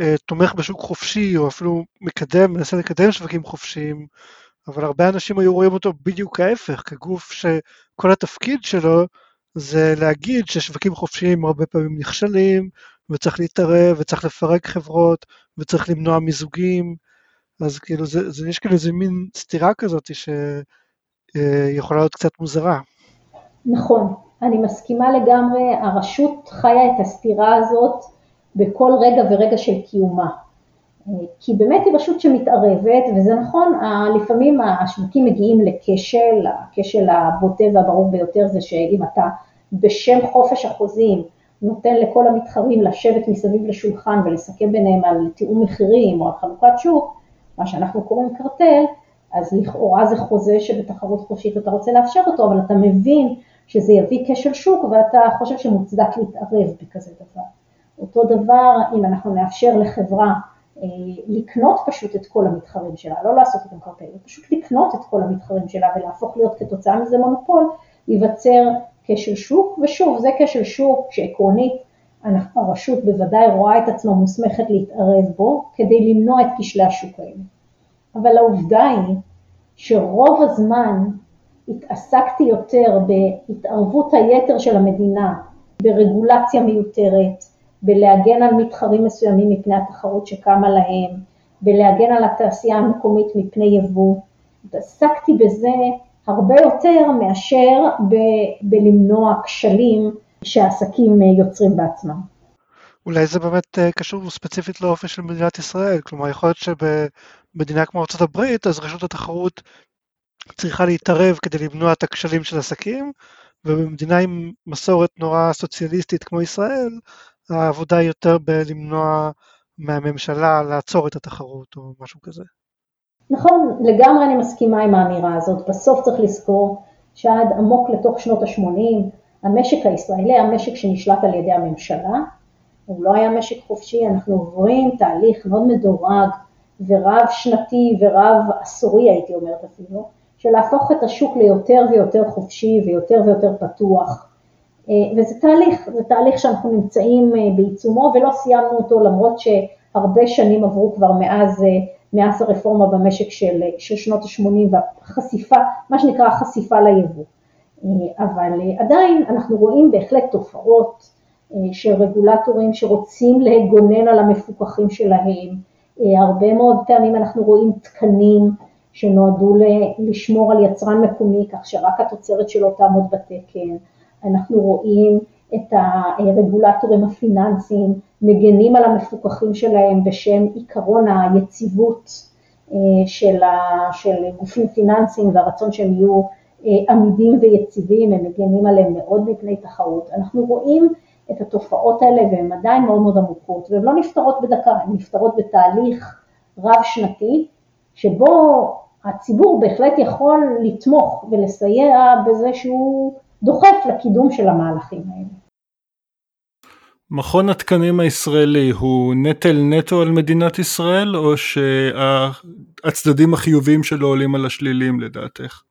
אה, תומך בשוק חופשי, או אפילו מקדם, מנסה לקדם שווקים חופשיים, אבל הרבה אנשים היו רואים אותו בדיוק ההפך, כגוף שכל התפקיד שלו זה להגיד ששווקים חופשיים הרבה פעמים נכשלים, וצריך להתערב, וצריך לפרק חברות, וצריך למנוע מיזוגים, אז כאילו זה, זה יש כאילו איזה מין סתירה כזאת שיכולה להיות קצת מוזרה. נכון, אני מסכימה לגמרי, הרשות חיה את הסתירה הזאת בכל רגע ורגע של קיומה. כי באמת היא רשות שמתערבת, וזה נכון, לפעמים השווקים מגיעים לכשל, הכשל הבוטה והברור ביותר זה שאם אתה בשם חופש החוזים נותן לכל המתחרים לשבת מסביב לשולחן ולסכם ביניהם על תיאום מחירים או על חלוקת שוק, מה שאנחנו קוראים קרטל, אז לכאורה זה חוזה שבתחרות חופשית אתה רוצה לאפשר אותו, אבל אתה מבין שזה יביא כשל שוק ואתה חושב שמוצדק להתערב בכזה דבר. אותו דבר אם אנחנו נאפשר לחברה אה, לקנות פשוט את כל המתחרים שלה, לא לעשות איתם קרטל, פשוט לקנות את כל המתחרים שלה ולהפוך להיות כתוצאה מזה מונופול, ייווצר כשל שוק, ושוב זה כשל שוק שעקרונית הרשות בוודאי רואה את עצמה מוסמכת להתערב בו כדי למנוע את כשלי השוק האלה. אבל העובדה היא שרוב הזמן התעסקתי יותר בהתערבות היתר של המדינה, ברגולציה מיותרת, בלהגן על מתחרים מסוימים מפני התחרות שקמה להם, בלהגן על התעשייה המקומית מפני יבוא. התעסקתי בזה הרבה יותר מאשר ב- בלמנוע כשלים שהעסקים יוצרים בעצמם. אולי זה באמת אה, קשור ספציפית לאופי של מדינת ישראל, כלומר יכול להיות שבמדינה כמו ארה"ב אז רשות התחרות צריכה להתערב כדי למנוע את הכשלים של עסקים, ובמדינה עם מסורת נורא סוציאליסטית כמו ישראל, העבודה היא יותר בלמנוע מהממשלה לעצור את התחרות או משהו כזה. נכון, לגמרי אני מסכימה עם האמירה הזאת. בסוף צריך לזכור שעד עמוק לתוך שנות ה-80, המשק הישראלי היה משק שנשלט על ידי הממשלה, הוא לא היה משק חופשי, אנחנו עוברים תהליך מאוד מדורג ורב שנתי ורב עשורי הייתי אומרת אפילו, של להפוך את השוק ליותר ויותר חופשי ויותר ויותר פתוח. אה, וזה תהליך, זה תהליך שאנחנו נמצאים אה, בעיצומו ולא סיימנו אותו למרות שהרבה שנים עברו כבר מאז, אה, מאז הרפורמה במשק של, של שנות ה-80 והחשיפה, מה שנקרא החשיפה ליבוא. אבל עדיין אנחנו רואים בהחלט תופעות של רגולטורים שרוצים לגונן על המפוקחים שלהם, הרבה מאוד פעמים אנחנו רואים תקנים שנועדו לשמור על יצרן מקומי כך שרק התוצרת שלו תעמוד בתקן, אנחנו רואים את הרגולטורים הפיננסיים מגנים על המפוקחים שלהם בשם עיקרון היציבות אה, של, ה, של גופים פיננסיים והרצון שהם יהיו אה, עמידים ויציבים, הם מגנים עליהם מאוד מפני תחרות. אנחנו רואים את התופעות האלה והן עדיין מאוד מאוד עמוקות והן לא נפתרות בדקה, הן נפתרות בתהליך רב שנתי שבו הציבור בהחלט יכול לתמוך ולסייע בזה שהוא דוחף לקידום של המהלכים האלה. מכון התקנים הישראלי הוא נטל נטו על מדינת ישראל או שהצדדים החיוביים שלו עולים על השליליים לדעתך?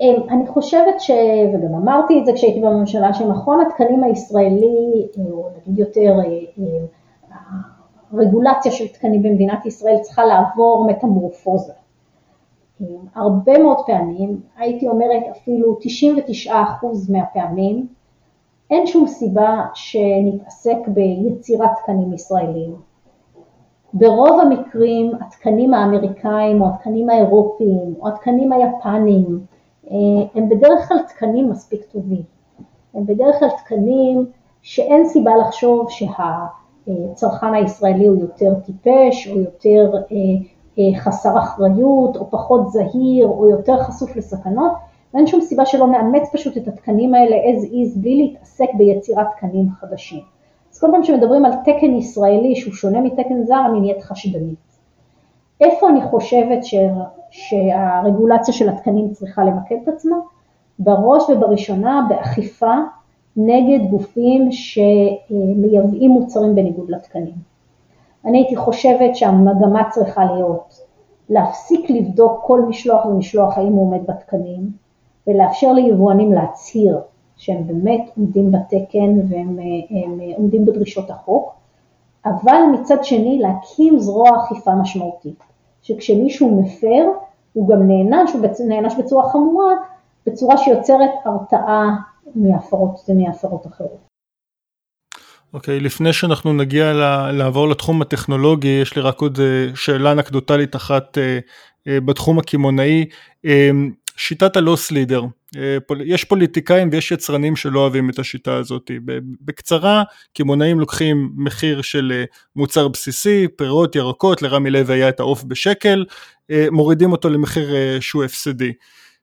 אמ, אני חושבת ש... וגם אמרתי את זה כשהייתי בממשלה, שמכון התקנים הישראלי, או נגיד יותר אה, אה, הרגולציה של תקנים במדינת ישראל צריכה לעבור מטמורפוזה. הרבה מאוד פעמים, הייתי אומרת אפילו 99% מהפעמים, אין שום סיבה שנתעסק ביצירת תקנים ישראלים. ברוב המקרים התקנים האמריקאים או התקנים האירופיים או התקנים היפניים אה, הם בדרך כלל תקנים מספיק טובים. הם בדרך כלל תקנים שאין סיבה לחשוב שהצרכן הישראלי הוא יותר טיפש או יותר אה, אה, חסר אחריות או פחות זהיר או יותר חשוף לסכנות ואין שום סיבה שלא נאמץ פשוט את התקנים האלה as is בלי להתעסק ביצירת תקנים חדשים. אז כל פעם שמדברים על תקן ישראלי שהוא שונה מתקן זר אני נהיית חשדנית. איפה אני חושבת ש... שהרגולציה של התקנים צריכה למקד את עצמה? בראש ובראשונה באכיפה נגד גופים שמייבאים מוצרים בניגוד לתקנים. אני הייתי חושבת שהמגמה צריכה להיות להפסיק לבדוק כל משלוח ומשלוח האם הוא עומד בתקנים ולאפשר ליבואנים להצהיר שהם באמת עומדים בתקן והם הם עומדים בדרישות החוק, אבל מצד שני להקים זרוע אכיפה משמעותית, שכשמישהו מפר הוא גם נענש, הוא נענש בצורה חמורה, בצורה שיוצרת הרתעה מהפרות ומהפרות אחרות. אוקיי, okay, לפני שאנחנו נגיע לעבור לתחום הטכנולוגי, יש לי רק עוד אה, שאלה אנקדוטלית אחת אה, אה, בתחום הקמעונאי. שיטת הלוס לידר, יש פוליטיקאים ויש יצרנים שלא אוהבים את השיטה הזאת. בקצרה, קמעונאים לוקחים מחיר של מוצר בסיסי, פירות, ירקות, לרמי לוי היה את העוף בשקל, מורידים אותו למחיר שהוא הפסדי.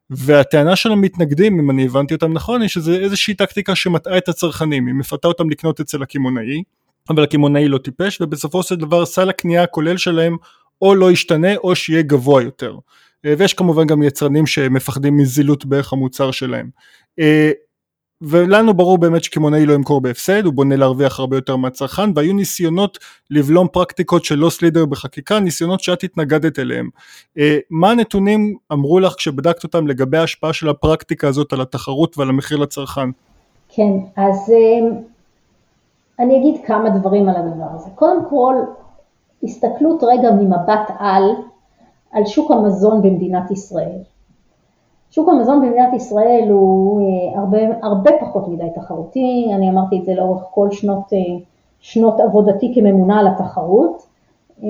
והטענה של המתנגדים, אם אני הבנתי אותם נכון, היא שזה איזושהי טקטיקה שמטעה את הצרכנים, היא מפתה אותם לקנות אצל הקמעונאי, אבל הקמעונאי לא טיפש, ובסופו של דבר סל הקנייה הכולל שלהם או לא ישתנה או שיהיה גבוה יותר. אה, ויש כמובן גם יצרנים שמפחדים מזילות בערך המוצר שלהם. אה, ולנו ברור באמת שקמעונאי לא ימכור בהפסד, הוא בונה להרוויח הרבה יותר מהצרכן, והיו ניסיונות לבלום פרקטיקות של לוס לידר בחקיקה, ניסיונות שאת התנגדת אליהם. אה, מה הנתונים אמרו לך כשבדקת אותם לגבי ההשפעה של הפרקטיקה הזאת על התחרות ועל המחיר לצרכן? כן, אז אני אגיד כמה דברים על הדבר הזה. קודם כל, הסתכלות רגע ממבט על, על שוק המזון במדינת ישראל. שוק המזון במדינת ישראל הוא אה, הרבה, הרבה פחות מדי תחרותי, אני אמרתי את זה לאורך כל שנות, אה, שנות עבודתי כממונה על התחרות, אה,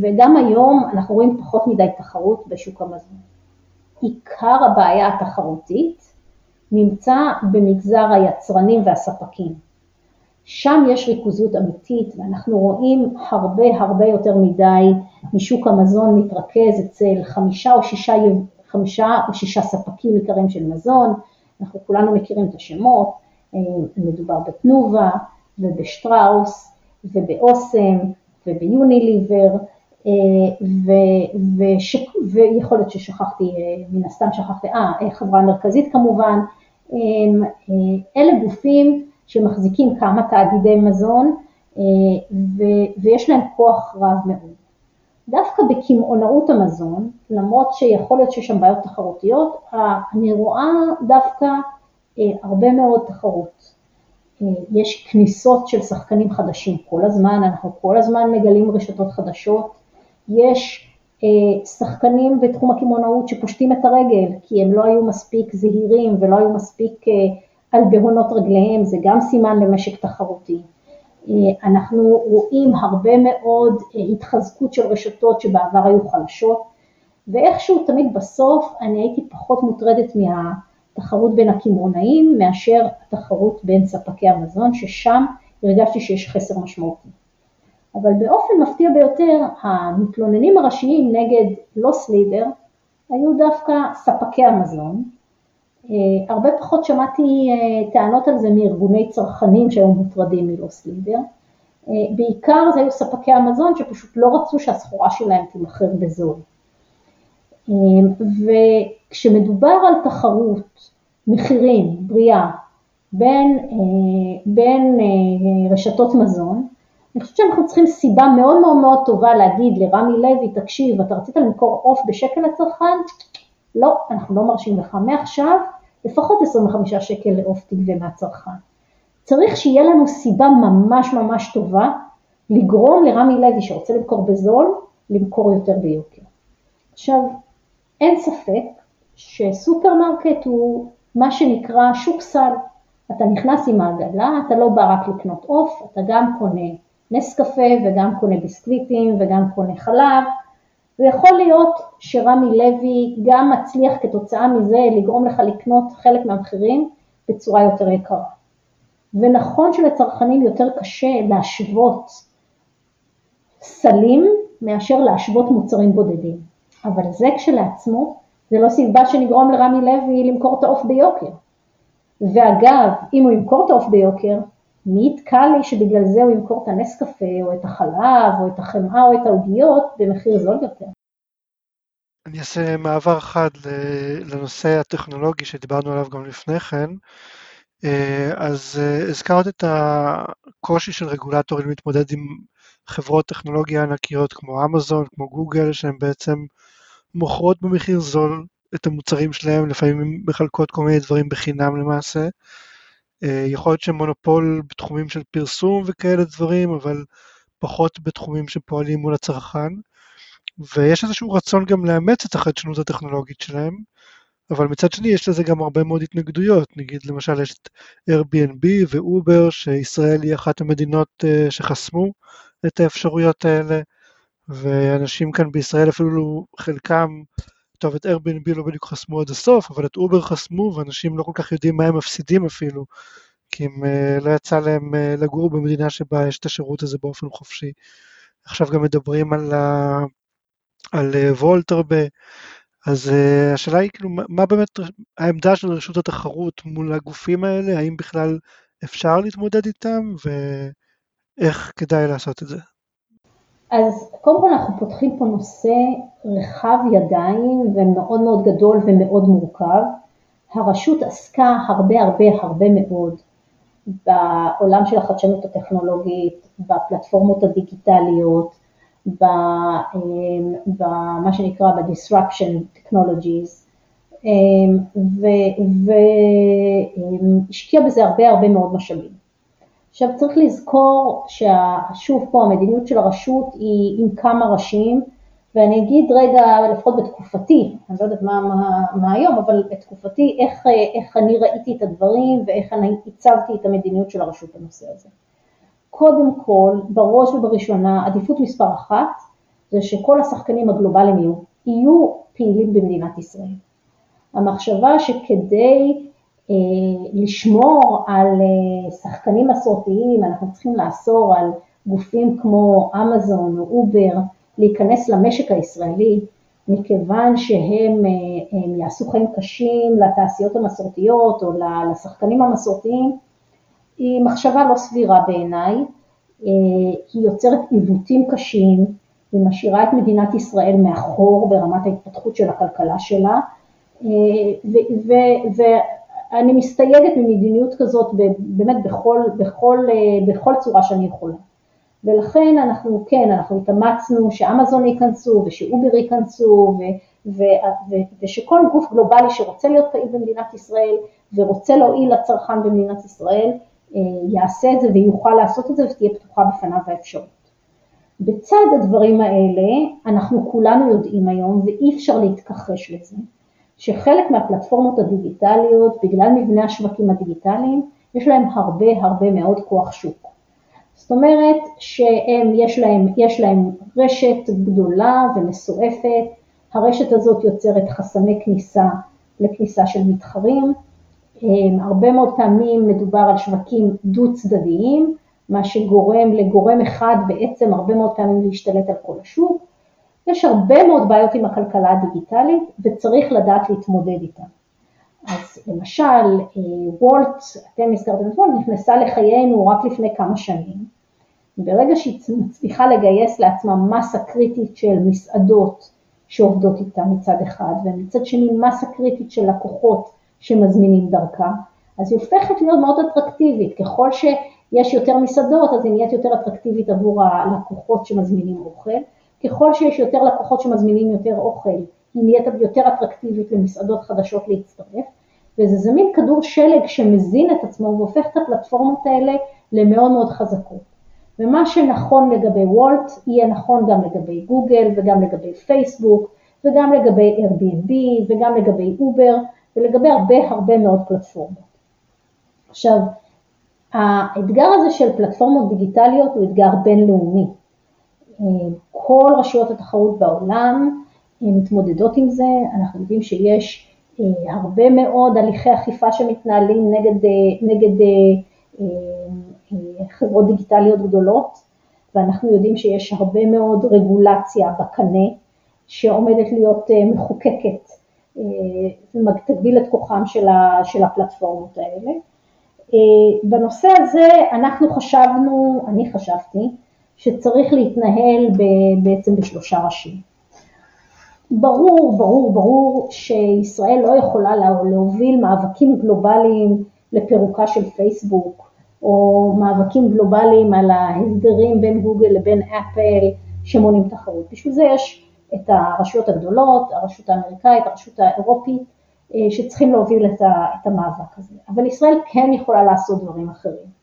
וגם היום אנחנו רואים פחות מדי תחרות בשוק המזון. עיקר הבעיה התחרותית נמצא במגזר היצרנים והספקים. שם יש ריכוזיות אמיתית ואנחנו רואים הרבה הרבה יותר מדי משוק המזון מתרכז אצל חמישה או שישה חמישה או שישה ספקים עיקריים של מזון, אנחנו כולנו מכירים את השמות, אה, מדובר בתנובה ובשטראוס ובאוסם וביוניליבר, ו, וש, ויכול להיות ששכחתי, מן הסתם שכחתי, אה, חברה מרכזית כמובן, אלה גופים שמחזיקים כמה תאגידי מזון ו, ויש להם כוח רב מאוד. דווקא בקמעונאות המזון, למרות שיכול להיות שיש שם בעיות תחרותיות, אני רואה דווקא הרבה מאוד תחרות. יש כניסות של שחקנים חדשים כל הזמן, אנחנו כל הזמן מגלים רשתות חדשות, יש שחקנים בתחום הקמעונאות שפושטים את הרגל כי הם לא היו מספיק זהירים ולא היו מספיק על בהונות רגליהם, זה גם סימן למשק תחרותי. אנחנו רואים הרבה מאוד התחזקות של רשתות שבעבר היו חלשות, ואיכשהו תמיד בסוף אני הייתי פחות מוטרדת מהתחרות בין הקמעונאים מאשר התחרות בין ספקי המזון, ששם הרגשתי שיש חסר משמעותי. אבל באופן מפתיע ביותר, המתלוננים הראשיים נגד לוס לידר היו דווקא ספקי המזון, אה, הרבה פחות שמעתי אה, טענות על זה מארגוני צרכנים שהיו מוטרדים מלוס לידר. אה, בעיקר זה היו ספקי המזון שפשוט לא רצו שהסחורה שלהם תימכר בזול. וכשמדובר על תחרות מחירים בריאה בין, בין רשתות מזון, אני חושבת שאנחנו צריכים סיבה מאוד מאוד מאוד טובה להגיד לרמי לוי, תקשיב, אתה רצית למכור עוף בשקל לצרכן? לא, אנחנו לא מרשים לך מעכשיו, לפחות 25 שקל לעוף תגבה מהצרכן. צריך שיהיה לנו סיבה ממש ממש טובה לגרום לרמי לוי שרוצה למכור בזול, למכור יותר ביוקר. עכשיו, אין ספק שסופרמרקט הוא מה שנקרא שוק סל. אתה נכנס עם העגלה, אתה לא בא רק לקנות עוף, אתה גם קונה נס קפה וגם קונה ביסקוויטים וגם קונה חלב, ויכול להיות שרמי לוי גם מצליח כתוצאה מזה לגרום לך לקנות חלק מהמחירים בצורה יותר יקרה. ונכון שלצרכנים יותר קשה להשוות סלים מאשר להשוות מוצרים בודדים, אבל זה כשלעצמו זה לא סיבה שנגרום לרמי לוי למכור את העוף ביוקר. ואגב, אם הוא ימכור את העוף ביוקר, מי יתקע לי שבגלל זה הוא ימכור את הנס קפה או את החלב או את החמאה או את העוגיות במחיר זול יותר. אני אעשה מעבר חד לנושא הטכנולוגי שדיברנו עליו גם לפני כן. אה, אז אה, הזכרת את הקושי של רגולטורים להתמודד עם חברות טכנולוגיה ענקיות כמו אמזון, כמו גוגל, שהן בעצם מוכרות במחיר זול את המוצרים שלהם, לפעמים מחלקות כל מיני דברים בחינם למעשה. אה, יכול להיות שהם מונופול בתחומים של פרסום וכאלה דברים, אבל פחות בתחומים שפועלים מול הצרכן. ויש איזשהו רצון גם לאמץ את החדשנות הטכנולוגית שלהם, אבל מצד שני יש לזה גם הרבה מאוד התנגדויות, נגיד למשל יש את Airbnb ואובר, שישראל היא אחת המדינות אה, שחסמו את האפשרויות האלה, ואנשים כאן בישראל אפילו חלקם, טוב את Airbnb לא בדיוק חסמו עד הסוף, אבל את אובר חסמו ואנשים לא כל כך יודעים מה הם מפסידים אפילו, כי אם אה, לא יצא להם אה, לגור במדינה שבה יש את השירות הזה באופן חופשי. עכשיו גם מדברים על ה... על וולט הרבה, אז uh, השאלה היא כאילו, מה באמת העמדה של רשות התחרות מול הגופים האלה, האם בכלל אפשר להתמודד איתם, ואיך כדאי לעשות את זה? אז קודם כל אנחנו פותחים פה נושא רחב ידיים ומאוד מאוד גדול ומאוד מורכב. הרשות עסקה הרבה הרבה הרבה מאוד בעולם של החדשנות הטכנולוגית, בפלטפורמות הדיגיטליות, במה שנקרא ב-disruption technologies, והשקיע בזה הרבה הרבה מאוד משאבים. עכשיו צריך לזכור ששוב פה המדיניות של הרשות היא עם כמה ראשים, ואני אגיד רגע, לפחות בתקופתי, אני לא יודעת מה, מה, מה היום, אבל בתקופתי, איך, איך אני ראיתי את הדברים ואיך אני הצבתי את המדיניות של הרשות בנושא הזה. קודם כל, בראש ובראשונה, עדיפות מספר אחת, זה שכל השחקנים הגלובליים יהיו, יהיו פעילים במדינת ישראל. המחשבה שכדי לשמור על אה, שחקנים מסורתיים, אנחנו צריכים לאסור על גופים כמו אמזון או אובר להיכנס למשק הישראלי, מכיוון שהם אה, יעשו חיים קשים לתעשיות המסורתיות או לשחקנים המסורתיים, היא מחשבה לא סבירה בעיניי, אה, היא יוצרת עיוותים קשים, היא משאירה את מדינת ישראל מאחור ברמת ההתפתחות של הכלכלה שלה, ואני מסתייגת ממדיניות כזאת באמת בכל, בכל, בכל צורה שאני יכולה. ולכן אנחנו כן, אנחנו התאמצנו שאמזון ייכנסו ושאובר ייכנסו ו, ו, ו, ושכל גוף גלובלי שרוצה להיות פעיל במדינת ישראל ורוצה להועיל לצרכן במדינת ישראל אה, יעשה את זה ויוכל לעשות את זה ותהיה פתוחה בפניו האפשרות. בצד הדברים האלה אנחנו כולנו יודעים היום ואי אפשר להתכחש לזה שחלק מהפלטפורמות הדיגיטליות בגלל מבנה השווקים הדיגיטליים יש להם הרבה הרבה מאוד כוח שוק. זאת אומרת שיש להם, להם רשת גדולה ומסועפת, הרשת הזאת יוצרת חסמי כניסה לכניסה של מתחרים, הרבה מאוד פעמים מדובר על שווקים דו צדדיים, מה שגורם לגורם אחד בעצם הרבה מאוד פעמים להשתלט על כל השוק. יש הרבה מאוד בעיות עם הכלכלה הדיגיטלית וצריך לדעת להתמודד איתן. אז למשל, אה, וולט, אתם הזכרתם את וולט, נכנסה לחיינו רק לפני כמה שנים. ברגע שהיא מצליחה לגייס לעצמה מסה קריטית של מסעדות שעובדות איתה מצד אחד, ומצד שני מסה קריטית של לקוחות שמזמינים דרכה, אז היא הופכת להיות מאוד אטרקטיבית. ככל שיש יותר מסעדות, אז היא נהיית יותר אטרקטיבית עבור הלקוחות שמזמינים אוכל. ככל שיש יותר לקוחות שמזמינים יותר אוכל, היא נהיית יותר אטרקטיבית למסעדות חדשות להצטרף. וזה זמין כדור שלג שמזין את עצמו והופך את הפלטפורמות האלה למאוד מאוד חזקות. ומה שנכון לגבי וולט יהיה נכון גם לגבי גוגל וגם לגבי פייסבוק וגם לגבי Airbnb וגם לגבי אובר ולגבי הרבה הרבה מאוד פלטפורמות. עכשיו, האתגר הזה של פלטפורמות דיגיטליות הוא אתגר בינלאומי. כל רשויות התחרות בעולם מתמודדות עם זה, אנחנו יודעים שיש אה, הרבה מאוד הליכי אכיפה שמתנהלים נגד, אה, נגד אה, חברות דיגיטליות גדולות, ואנחנו יודעים שיש הרבה מאוד רגולציה בקנה שעומדת להיות מחוקקת ותגביל את כוחם של הפלטפורמות האלה. בנושא הזה אנחנו חשבנו, אני חשבתי, שצריך להתנהל בעצם בשלושה ראשים. ברור, ברור, ברור שישראל לא יכולה להוביל מאבקים גלובליים לפירוקה של פייסבוק, או מאבקים גלובליים על ההסדרים בין גוגל לבין אפל שמונעים תחרות. בשביל זה יש את הרשויות הגדולות, הרשות האמריקאית, הרשות האירופית, אה, שצריכים להוביל את המאבק הזה. אבל ישראל כן יכולה לעשות דברים אחרים.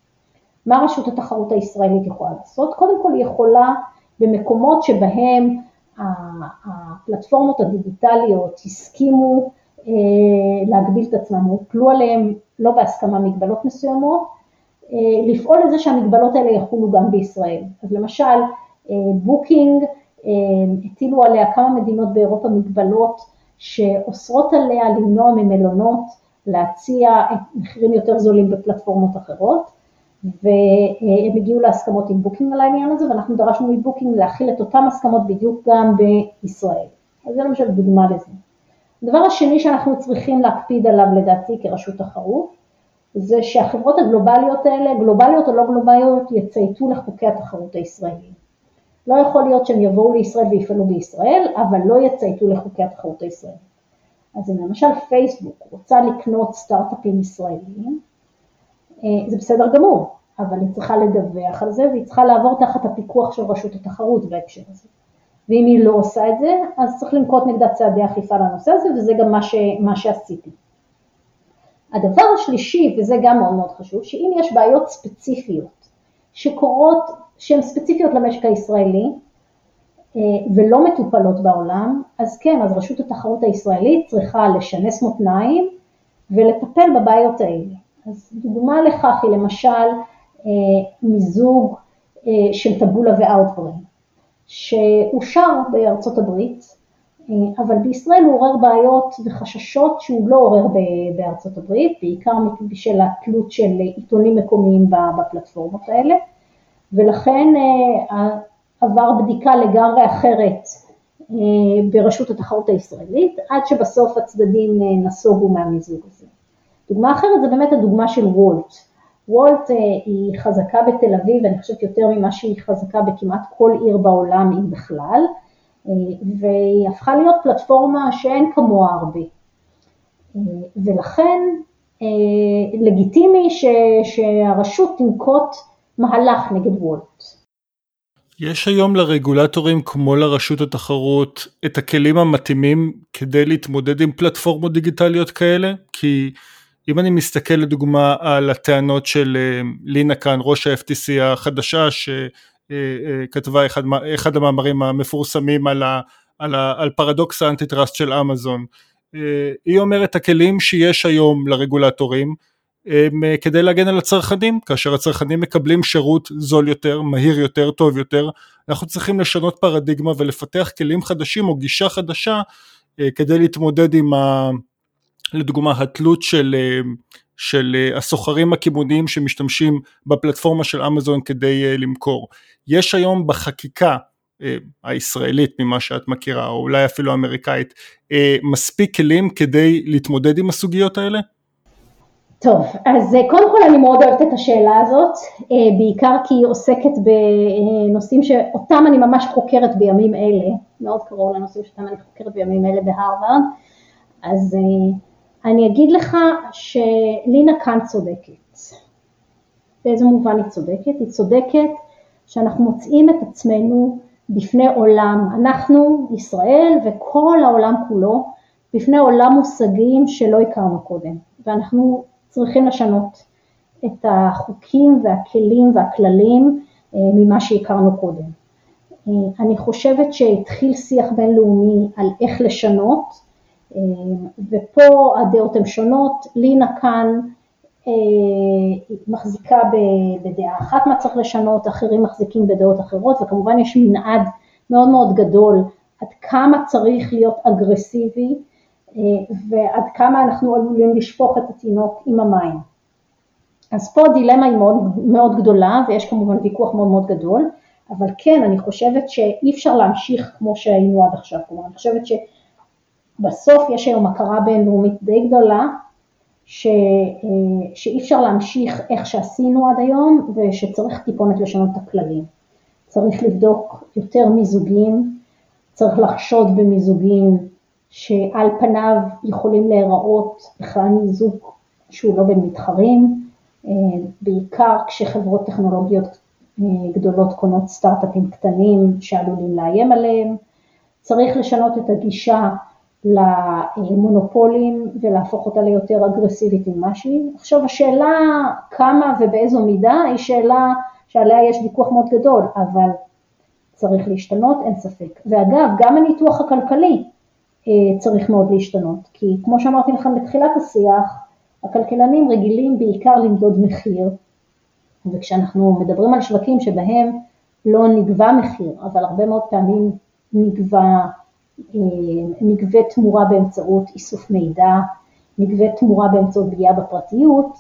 מה רשות התחרות הישראלית יכולה לעשות? קודם כל היא יכולה במקומות שבהם הפלטפורמות הדיגיטליות הסכימו אה, להגביל את עצמם, הוטלו עליהם לא בהסכמה מגבלות מסוימות, אה, לפעול לזה שהמגבלות האלה יחולו גם בישראל. אז למשל בוקינג אה, הטילו עליה כמה מדינות באירופה מגבלות שאוסרות עליה למנוע ממלונות להציע מחירים יותר זולים בפלטפורמות אחרות. והם הגיעו להסכמות עם בוקינג על העניין הזה, ואנחנו דרשנו מבוקינג להחיל את אותן הסכמות בדיוק גם בישראל. אז זה למשל דוגמה לזה. הדבר השני שאנחנו צריכים להקפיד עליו לדעתי כרשות תחרות, זה שהחברות הגלובליות האלה, גלובליות או לא גלובליות, יצייתו לחוקי התחרות הישראליים. לא יכול להיות שהם יבואו לישראל ויפעלו בישראל, אבל לא יצייתו לחוקי התחרות הישראליים. אז אם למשל פייסבוק רוצה לקנות סטארט-אפים ישראלים, אה, זה בסדר גמור, אבל היא צריכה לדווח על זה והיא צריכה לעבור תחת הפיקוח של רשות התחרות בהקשר הזה. ואם היא לא עושה את זה, אז צריך לנקוט נגדה צעדי אכיפה לנושא הזה, וזה גם מה, ש, מה שעשיתי. הדבר השלישי, וזה גם מאוד מאוד חשוב, שאם יש בעיות ספציפיות שקורות, שהן ספציפיות למשק הישראלי אה, ולא מטופלות בעולם, אז כן, אז רשות התחרות הישראלית צריכה לשנס מותניים ולטפל בבעיות האלה. אז דוגמה לכך היא למשל אה, מיזוג אה, של טבולה ואאוטברין, שאושר בארצות הברית, אה, אבל בישראל הוא עורר בעיות וחששות שהוא לא עורר בארצות הברית, בעיקר בשל התלות של עיתונים מקומיים בפלטפורמות האלה, ולכן עבר בדיקה לגמרי אחרת ברשות התחרות הישראלית, עד שבסוף הצדדים נסוגו מהמיזוג הזה. דוגמה אחרת זה באמת הדוגמה של וולט. וולט היא חזקה בתל אביב, אני חושבת יותר ממה שהיא חזקה בכמעט כל עיר בעולם, אם בכלל, והיא הפכה להיות פלטפורמה שאין כמוה הרבה. ולכן לגיטימי ש, שהרשות תנקוט מהלך נגד וולט. יש היום לרגולטורים כמו לרשות התחרות את הכלים המתאימים כדי להתמודד עם פלטפורמות דיגיטליות כאלה? כי אם אני מסתכל לדוגמה על הטענות של אה, לינה כאן, ראש ה-FTC החדשה, שכתבה אה, אה, אחד, אחד המאמרים המפורסמים על, ה, על, ה, על פרדוקס האנטי-טראסט של אמזון, היא אומרת הכלים שיש היום לרגולטורים הם כדי להגן על הצרכנים, כאשר הצרכנים מקבלים שירות זול יותר, מהיר יותר, טוב יותר, אנחנו צריכים לשנות פרדיגמה ולפתח כלים חדשים או גישה חדשה כדי להתמודד עם ה... לדוגמה התלות של, אה, של הסוחרים הקמעוניים שמשתמשים בפלטפורמה של אמזון כדי למכור. יש היום בחקיקה הישראלית ממה שאת מכירה או אולי אפילו האמריקאית מספיק כלים כדי להתמודד עם הסוגיות האלה? טוב, אז אה, קודם כל אני מאוד אוהבת את השאלה הזאת, אה, בעיקר כי היא עוסקת בנושאים שאותם אני ממש חוקרת בימים אלה, מאוד קרוב לנושאים שאותם אני חוקרת בימים אלה בהרווארד, אז אה, אני אגיד לך שלינה כאן צודקת. באיזה מובן היא צודקת? היא צודקת שאנחנו מוצאים את עצמנו בפני עולם, אנחנו, ישראל וכל העולם כולו, בפני עולם מושגים שלא הכרנו קודם, ואנחנו צריכים לשנות את החוקים והכלים והכללים אה, ממה שהכרנו קודם. אה, אני חושבת שהתחיל שיח בינלאומי על איך לשנות, ופה הדעות הן שונות, לינה כאן מחזיקה בדעה אחת מה צריך לשנות, אחרים מחזיקים בדעות אחרות, וכמובן יש מנעד מאוד מאוד גדול עד כמה צריך להיות אגרסיבי ועד כמה אנחנו עלולים לשפוך את התינוק עם המים. אז פה הדילמה היא מאוד, מאוד גדולה ויש כמובן ויכוח מאוד מאוד גדול, אבל כן, אני חושבת שאי אפשר להמשיך כמו שהיינו עד עכשיו, כלומר אני חושבת שבסוף יש היום הכרה בינלאומית די גדולה, ש, שאי אפשר להמשיך איך שעשינו עד היום ושצריך טיפונת לשנות את הכללים. צריך לבדוק יותר מיזוגים, צריך לחשוד במיזוגים שעל פניו יכולים להיראות בכלל מיזוג שהוא לא בין מתחרים, אה, בעיקר כשחברות טכנולוגיות אה, גדולות קונות סטארט-אפים קטנים שעלולים לאיים עליהם. צריך לשנות את הגישה למונופולים ולהפוך אותה ליותר אגרסיבית ממה שהיא. עכשיו השאלה כמה ובאיזו מידה היא שאלה שעליה יש ויכוח מאוד גדול, אבל צריך להשתנות, אין ספק. ואגב, גם הניתוח הכלכלי אה, צריך מאוד להשתנות, כי כמו שאמרתי לכם בתחילת השיח, הכלכלנים רגילים בעיקר למדוד מחיר, וכשאנחנו מדברים על שווקים שבהם לא נגבה מחיר, אבל הרבה מאוד פעמים נגבה, נגבה תמורה באמצעות איסוף מידע, נגבה תמורה באמצעות פגיעה בפרטיות,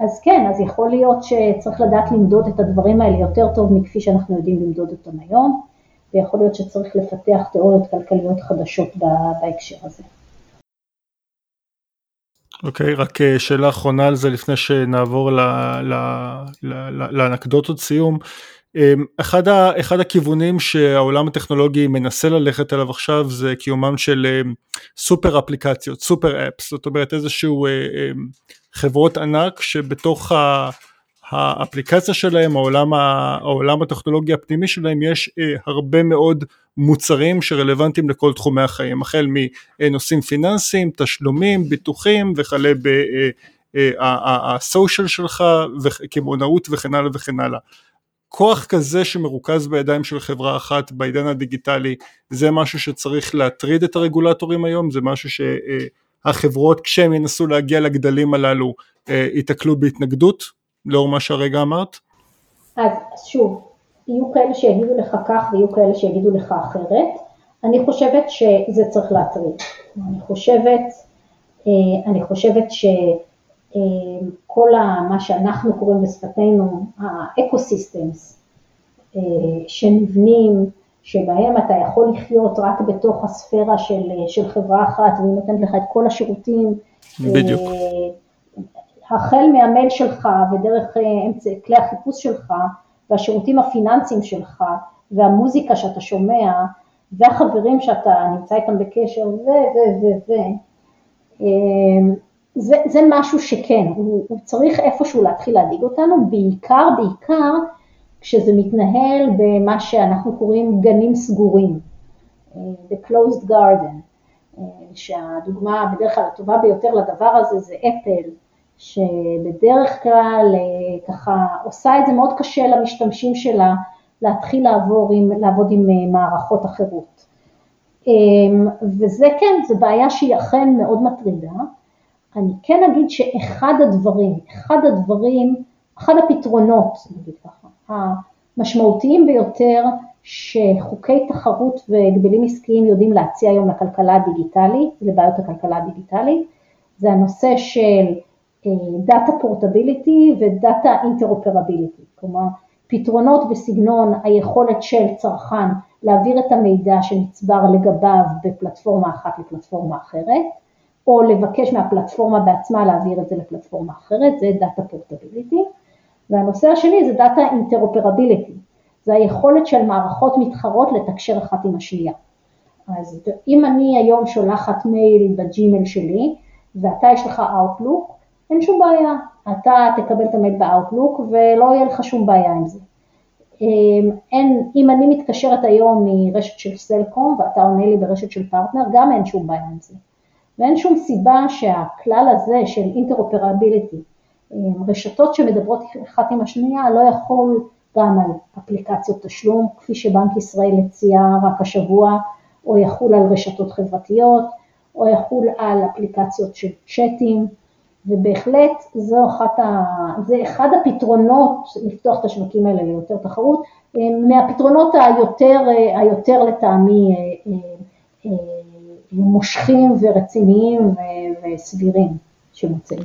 אז כן, אז יכול להיות שצריך לדעת למדוד את הדברים האלה יותר טוב מכפי שאנחנו יודעים למדוד אותם היום. ויכול להיות שצריך לפתח תיאוריות כלכליות חדשות בהקשר הזה. אוקיי, okay, רק אה, שאלה אחרונה על זה לפני שנעבור לאנקדוטות סיום. אמ, אחד, ה, אחד הכיוונים שהעולם הטכנולוגי מנסה ללכת אליו עכשיו זה קיומם של אמ, סופר אפליקציות, סופר אפס, זאת אומרת איזשהו אה, אמ, חברות ענק שבתוך ה... האפליקציה שלהם, העולם, העולם הטכנולוגי הפנימי שלהם, יש אה, הרבה מאוד מוצרים שרלוונטיים לכל תחומי החיים, החל מנושאים פיננסיים, תשלומים, ביטוחים וכלה בסושיאל אה, אה, שלך, קמעונאות וכן הלאה וכן הלאה. כוח כזה שמרוכז בידיים של חברה אחת בעידן הדיגיטלי זה משהו שצריך להטריד את הרגולטורים היום, זה משהו שהחברות כשהם ינסו להגיע לגדלים הללו ייתקלו בהתנגדות לאור מה שהרגע אמרת? אז שוב, יהיו כאלה שיגידו לך כך ויהיו כאלה שיגידו לך אחרת. אני חושבת שזה צריך להטריד. אני חושבת, אה, אני חושבת אה, מה שאנחנו קוראים בשפתנו האקו-סיסטמס אה, שנבנים, שבהם אתה יכול לחיות רק בתוך הספירה של, של חברה אחת והיא נותנת לך את כל השירותים. בדיוק. החל מהמייל שלך ודרך אמצע, כלי החיפוש שלך והשירותים הפיננסיים שלך והמוזיקה שאתה שומע והחברים שאתה נמצא איתם בקשר ו ו ו ו זה, זה משהו שכן, הוא, הוא צריך איפשהו להתחיל להדאיג אותנו, בעיקר בעיקר כשזה מתנהל במה שאנחנו קוראים גנים סגורים, ב-closed garden, שהדוגמה בדרך כלל הטובה ביותר לדבר הזה זה אפל, שבדרך כלל ככה עושה את זה מאוד קשה למשתמשים שלה להתחיל לעבור עם, לעבוד עם מערכות אחרות. וזה כן, זו בעיה שהיא אכן מאוד מטרידה. אני כן אגיד שאחד הדברים, אחד הדברים, אחד הפתרונות, נגיד ככה, המשמעותיים ביותר שחוקי תחרות והגבלים עסקיים יודעים להציע היום לכלכלה הדיגיטלית, לבעיות הכלכלה הדיגיטלית, זה הנושא של data portability ו data interoperability, כלומר פתרונות בסגנון היכולת של צרכן להעביר את המידע שנצבר לגביו בפלטפורמה אחת לפלטפורמה אחרת, או לבקש מהפלטפורמה בעצמה להעביר את זה לפלטפורמה אחרת, זה data portability, והנושא השני זה data interoperability, זה היכולת של מערכות מתחרות לתקשר אחת עם השנייה. אז אם אני היום שולחת מייל בג'ימל שלי, ואתה יש לך Outlook, אין שום בעיה, אתה תקבל את המייל ב Outlook ולא יהיה לך שום בעיה עם זה. אמ, אין, אם אני מתקשרת היום מרשת של סלקום ואתה עונה לי ברשת של פרטנר, גם אין שום בעיה עם זה. ואין שום סיבה שהכלל הזה של interoperability, אמ, רשתות שמדברות אחת עם השנייה, לא יכול גם על אפליקציות תשלום, כפי שבנק ישראל הציע רק השבוע, או יחול על רשתות חברתיות, או יחול על אפליקציות של צ'אטים, ובהחלט זו אחת ה... זה אחד הפתרונות לפתוח את השווקים האלה ליותר תחרות, מהפתרונות היותר, היותר לטעמי מושכים ורציניים וסבירים שמוצאים.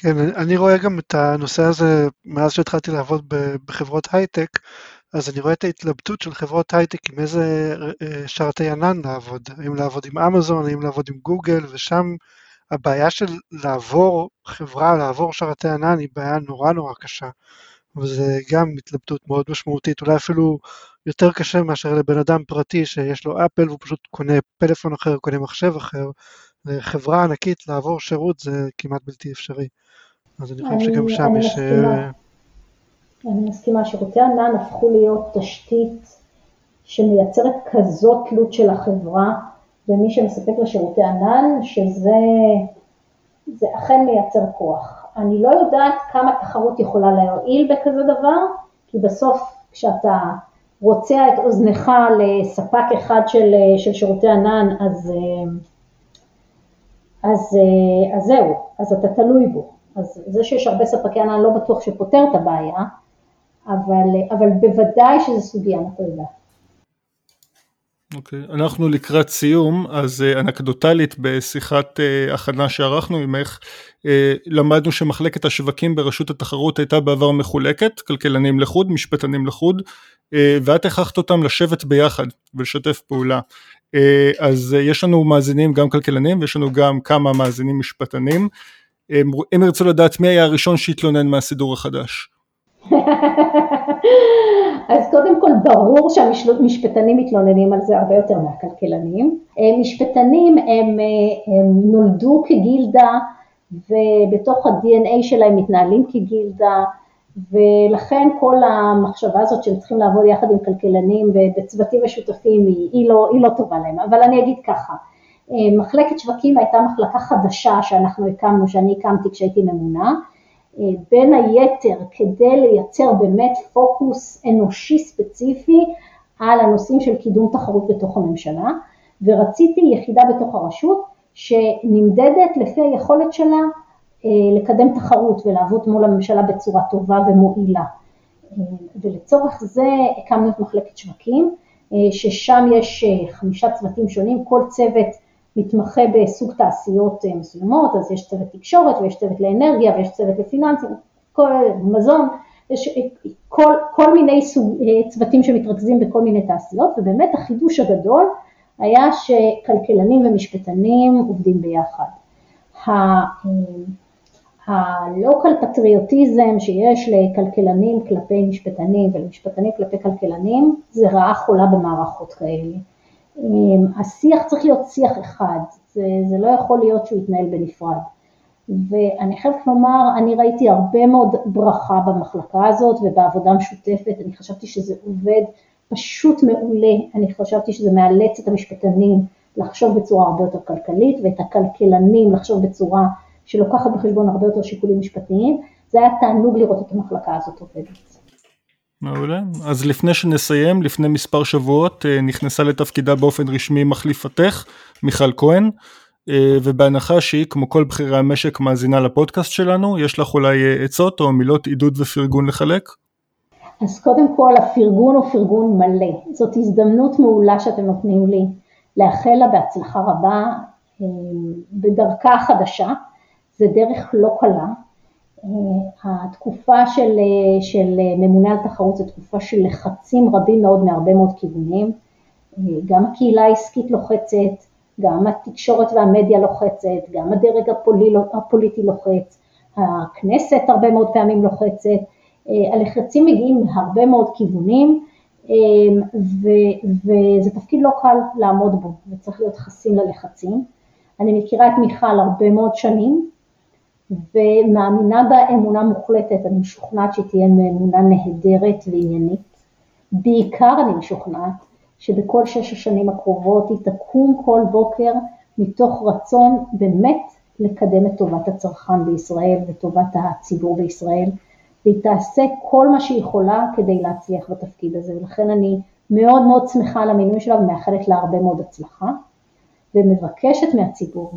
כן, אני רואה גם את הנושא הזה מאז שהתחלתי לעבוד בחברות הייטק, אז אני רואה את ההתלבטות של חברות הייטק עם איזה שרתי ענן לעבוד, האם לעבוד עם אמזון, האם לעבוד עם גוגל, ושם הבעיה של לעבור חברה, לעבור שרתי ענן, היא בעיה נורא נורא קשה. וזה גם התלבטות מאוד משמעותית, אולי אפילו יותר קשה מאשר לבן אדם פרטי שיש לו אפל והוא פשוט קונה פלאפון אחר, קונה מחשב אחר. לחברה ענקית לעבור שירות זה כמעט בלתי אפשרי. אז אני חושב שגם שם יש... מסכימה. אה, אני מסכימה, שירותי ענן הפכו להיות תשתית שמייצרת כזאת תלות של החברה ומי שמספק לשירותי ענן, שזה זה אכן מייצר כוח. אני לא יודעת כמה תחרות יכולה להועיל בכזה דבר, כי בסוף כשאתה רוצע את אוזנך לספק אחד של, של שירותי ענן, אז, אז, אז זהו, אז אתה תלוי בו. אז זה שיש הרבה ספקי ענן לא בטוח שפותר את הבעיה, אבל, אבל בוודאי שזו סוגיה מטרידה. אוקיי, okay. אנחנו לקראת סיום, אז uh, אנקדוטלית בשיחת uh, הכנה שערכנו עמך, uh, למדנו שמחלקת השווקים ברשות התחרות הייתה בעבר מחולקת, כלכלנים לחוד, משפטנים לחוד, ואת הכרחת אותם לשבת ביחד ולשתף פעולה. אז יש לנו מאזינים גם כלכלנים ויש לנו גם כמה מאזינים משפטנים. הם ירצו לדעת מי היה הראשון שהתלונן מהסידור החדש. *laughs* אז קודם כל ברור שהמשפטנים מתלוננים על זה הרבה יותר מהכלכלנים. משפטנים הם, הם נולדו כגילדה ובתוך ה-DNA שלהם מתנהלים כגילדה ולכן כל המחשבה הזאת שהם צריכים לעבוד יחד עם כלכלנים בצוותים משותפים היא, היא, לא, היא לא טובה להם, אבל אני אגיד ככה, מחלקת שווקים הייתה מחלקה חדשה שאנחנו הקמנו, שאני הקמתי כשהייתי ממונה, בין היתר כדי לייצר באמת פוקוס אנושי ספציפי על הנושאים של קידום תחרות בתוך הממשלה ורציתי יחידה בתוך הרשות שנמדדת לפי היכולת שלה לקדם תחרות ולעבוד מול הממשלה בצורה טובה ומועילה. ולצורך זה הקמנו את מחלקת שווקים, ששם יש חמישה צוותים שונים, כל צוות מתמחה בסוג תעשיות אה, מסוימות, אז יש צוות תקשורת ויש צוות לאנרגיה ויש צוות לפיננסים, כל מזון, יש אה, כל, כל מיני סוג, אה, צוותים שמתרכזים בכל מיני תעשיות, ובאמת החידוש הגדול היה שכלכלנים ומשפטנים עובדים ביחד. הלוקל פטריוטיזם שיש לכלכלנים כלפי משפטנים ולמשפטנים כלפי כלכלנים זה רעה חולה במערכות כאלה. אמ, השיח צריך להיות שיח אחד, זה, זה לא יכול להיות שהוא יתנהל בנפרד. ואני חייבת לומר, אני ראיתי הרבה מאוד ברכה במחלקה הזאת ובעבודה משותפת, אני חשבתי שזה עובד פשוט מעולה, אני חשבתי שזה מאלץ את המשפטנים לחשוב בצורה הרבה יותר כלכלית ואת הכלכלנים לחשוב בצורה שלוקחת בחשבון הרבה יותר שיקולים משפטיים, זה היה תענוג לראות את המחלקה הזאת עובדת. מעולה. אז לפני שנסיים, לפני מספר שבועות אה, נכנסה לתפקידה באופן רשמי מחליפתך, מיכל כהן, אה, ובהנחה שהיא, כמו כל בכירי המשק, מאזינה לפודקאסט שלנו, יש לך אולי אה, עצות או מילות עידוד ופרגון לחלק? אז קודם כל, הפרגון הוא פרגון מלא. זאת הזדמנות מעולה שאתם נותנים לי לאחל לה בהצלחה רבה בדרכה החדשה. זה דרך לא קלה. אה, התקופה של, אה, של ממונה על תחרות זו תקופה של לחצים רבים מאוד מהרבה מאוד כיוונים. אה, גם הקהילה העסקית לוחצת, גם התקשורת והמדיה לוחצת, גם הדרג הפולי, הפוליטי לוחץ, הכנסת הרבה מאוד פעמים לוחצת, הלחצים מגיעים מהרבה מאוד כיוונים ו, וזה תפקיד לא קל לעמוד בו וצריך להיות חסין ללחצים. אני מכירה את מיכל הרבה מאוד שנים, ומאמינה בה אמונה מוחלטת, אני משוכנעת שהיא תהיה אמונה נהדרת ועניינית. בעיקר אני משוכנעת שבכל שש השנים הקרובות היא תקום כל בוקר מתוך רצון באמת לקדם את טובת הצרכן בישראל וטובת הציבור בישראל, והיא תעשה כל מה שהיא יכולה כדי להצליח בתפקיד הזה, ולכן אני מאוד מאוד שמחה על המינוי שלה ומאחלת לה הרבה מאוד הצלחה, ומבקשת מהציבור,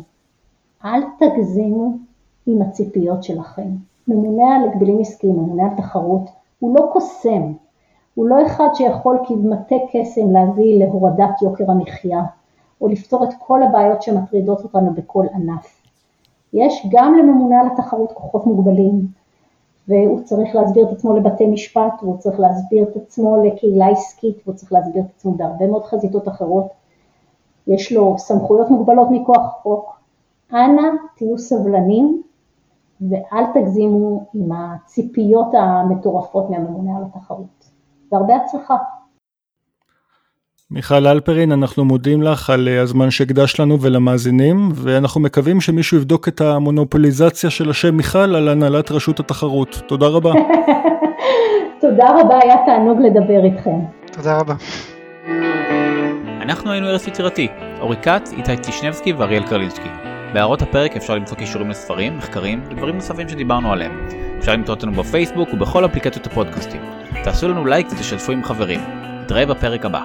אל תגזימו עם הציפיות שלכם. ממונה על הגבלים עסקיים, ממונה על תחרות, הוא לא קוסם, הוא לא אחד שיכול כמטה קסם להביא להורדת יוקר המחיה, או לפתור את כל הבעיות שמטרידות אותנו בכל ענף. יש גם לממונה על התחרות כוחות מוגבלים, והוא צריך להסביר את עצמו לבתי משפט, והוא צריך להסביר את עצמו לקהילה עסקית, והוא צריך להסביר את עצמו בהרבה מאוד חזיתות אחרות. יש לו סמכויות מוגבלות מכוח חוק. אנא תהיו סבלנים ואל תגזימו עם הציפיות המטורפות מהממונה על התחרות. והרבה הצלחה. מיכל אלפרין, אנחנו מודים לך על אה, הזמן שהקדש לנו ולמאזינים, ואנחנו מקווים שמישהו יבדוק את המונופוליזציה של השם מיכל על הנהלת רשות התחרות. תודה רבה. *laughs* תודה רבה, היה תענוג לדבר איתכם. תודה רבה. אנחנו היינו ארץ יצירתי, אורי כץ, איתי טישנבסקי ואריאל קרלינסקי. בהערות הפרק אפשר למצוא קישורים לספרים, מחקרים ודברים נוספים שדיברנו עליהם. אפשר למצוא אותנו בפייסבוק ובכל אפליקציות הפודקאסטים. תעשו לנו לייק ותשתפו עם חברים. נתראה בפרק הבא.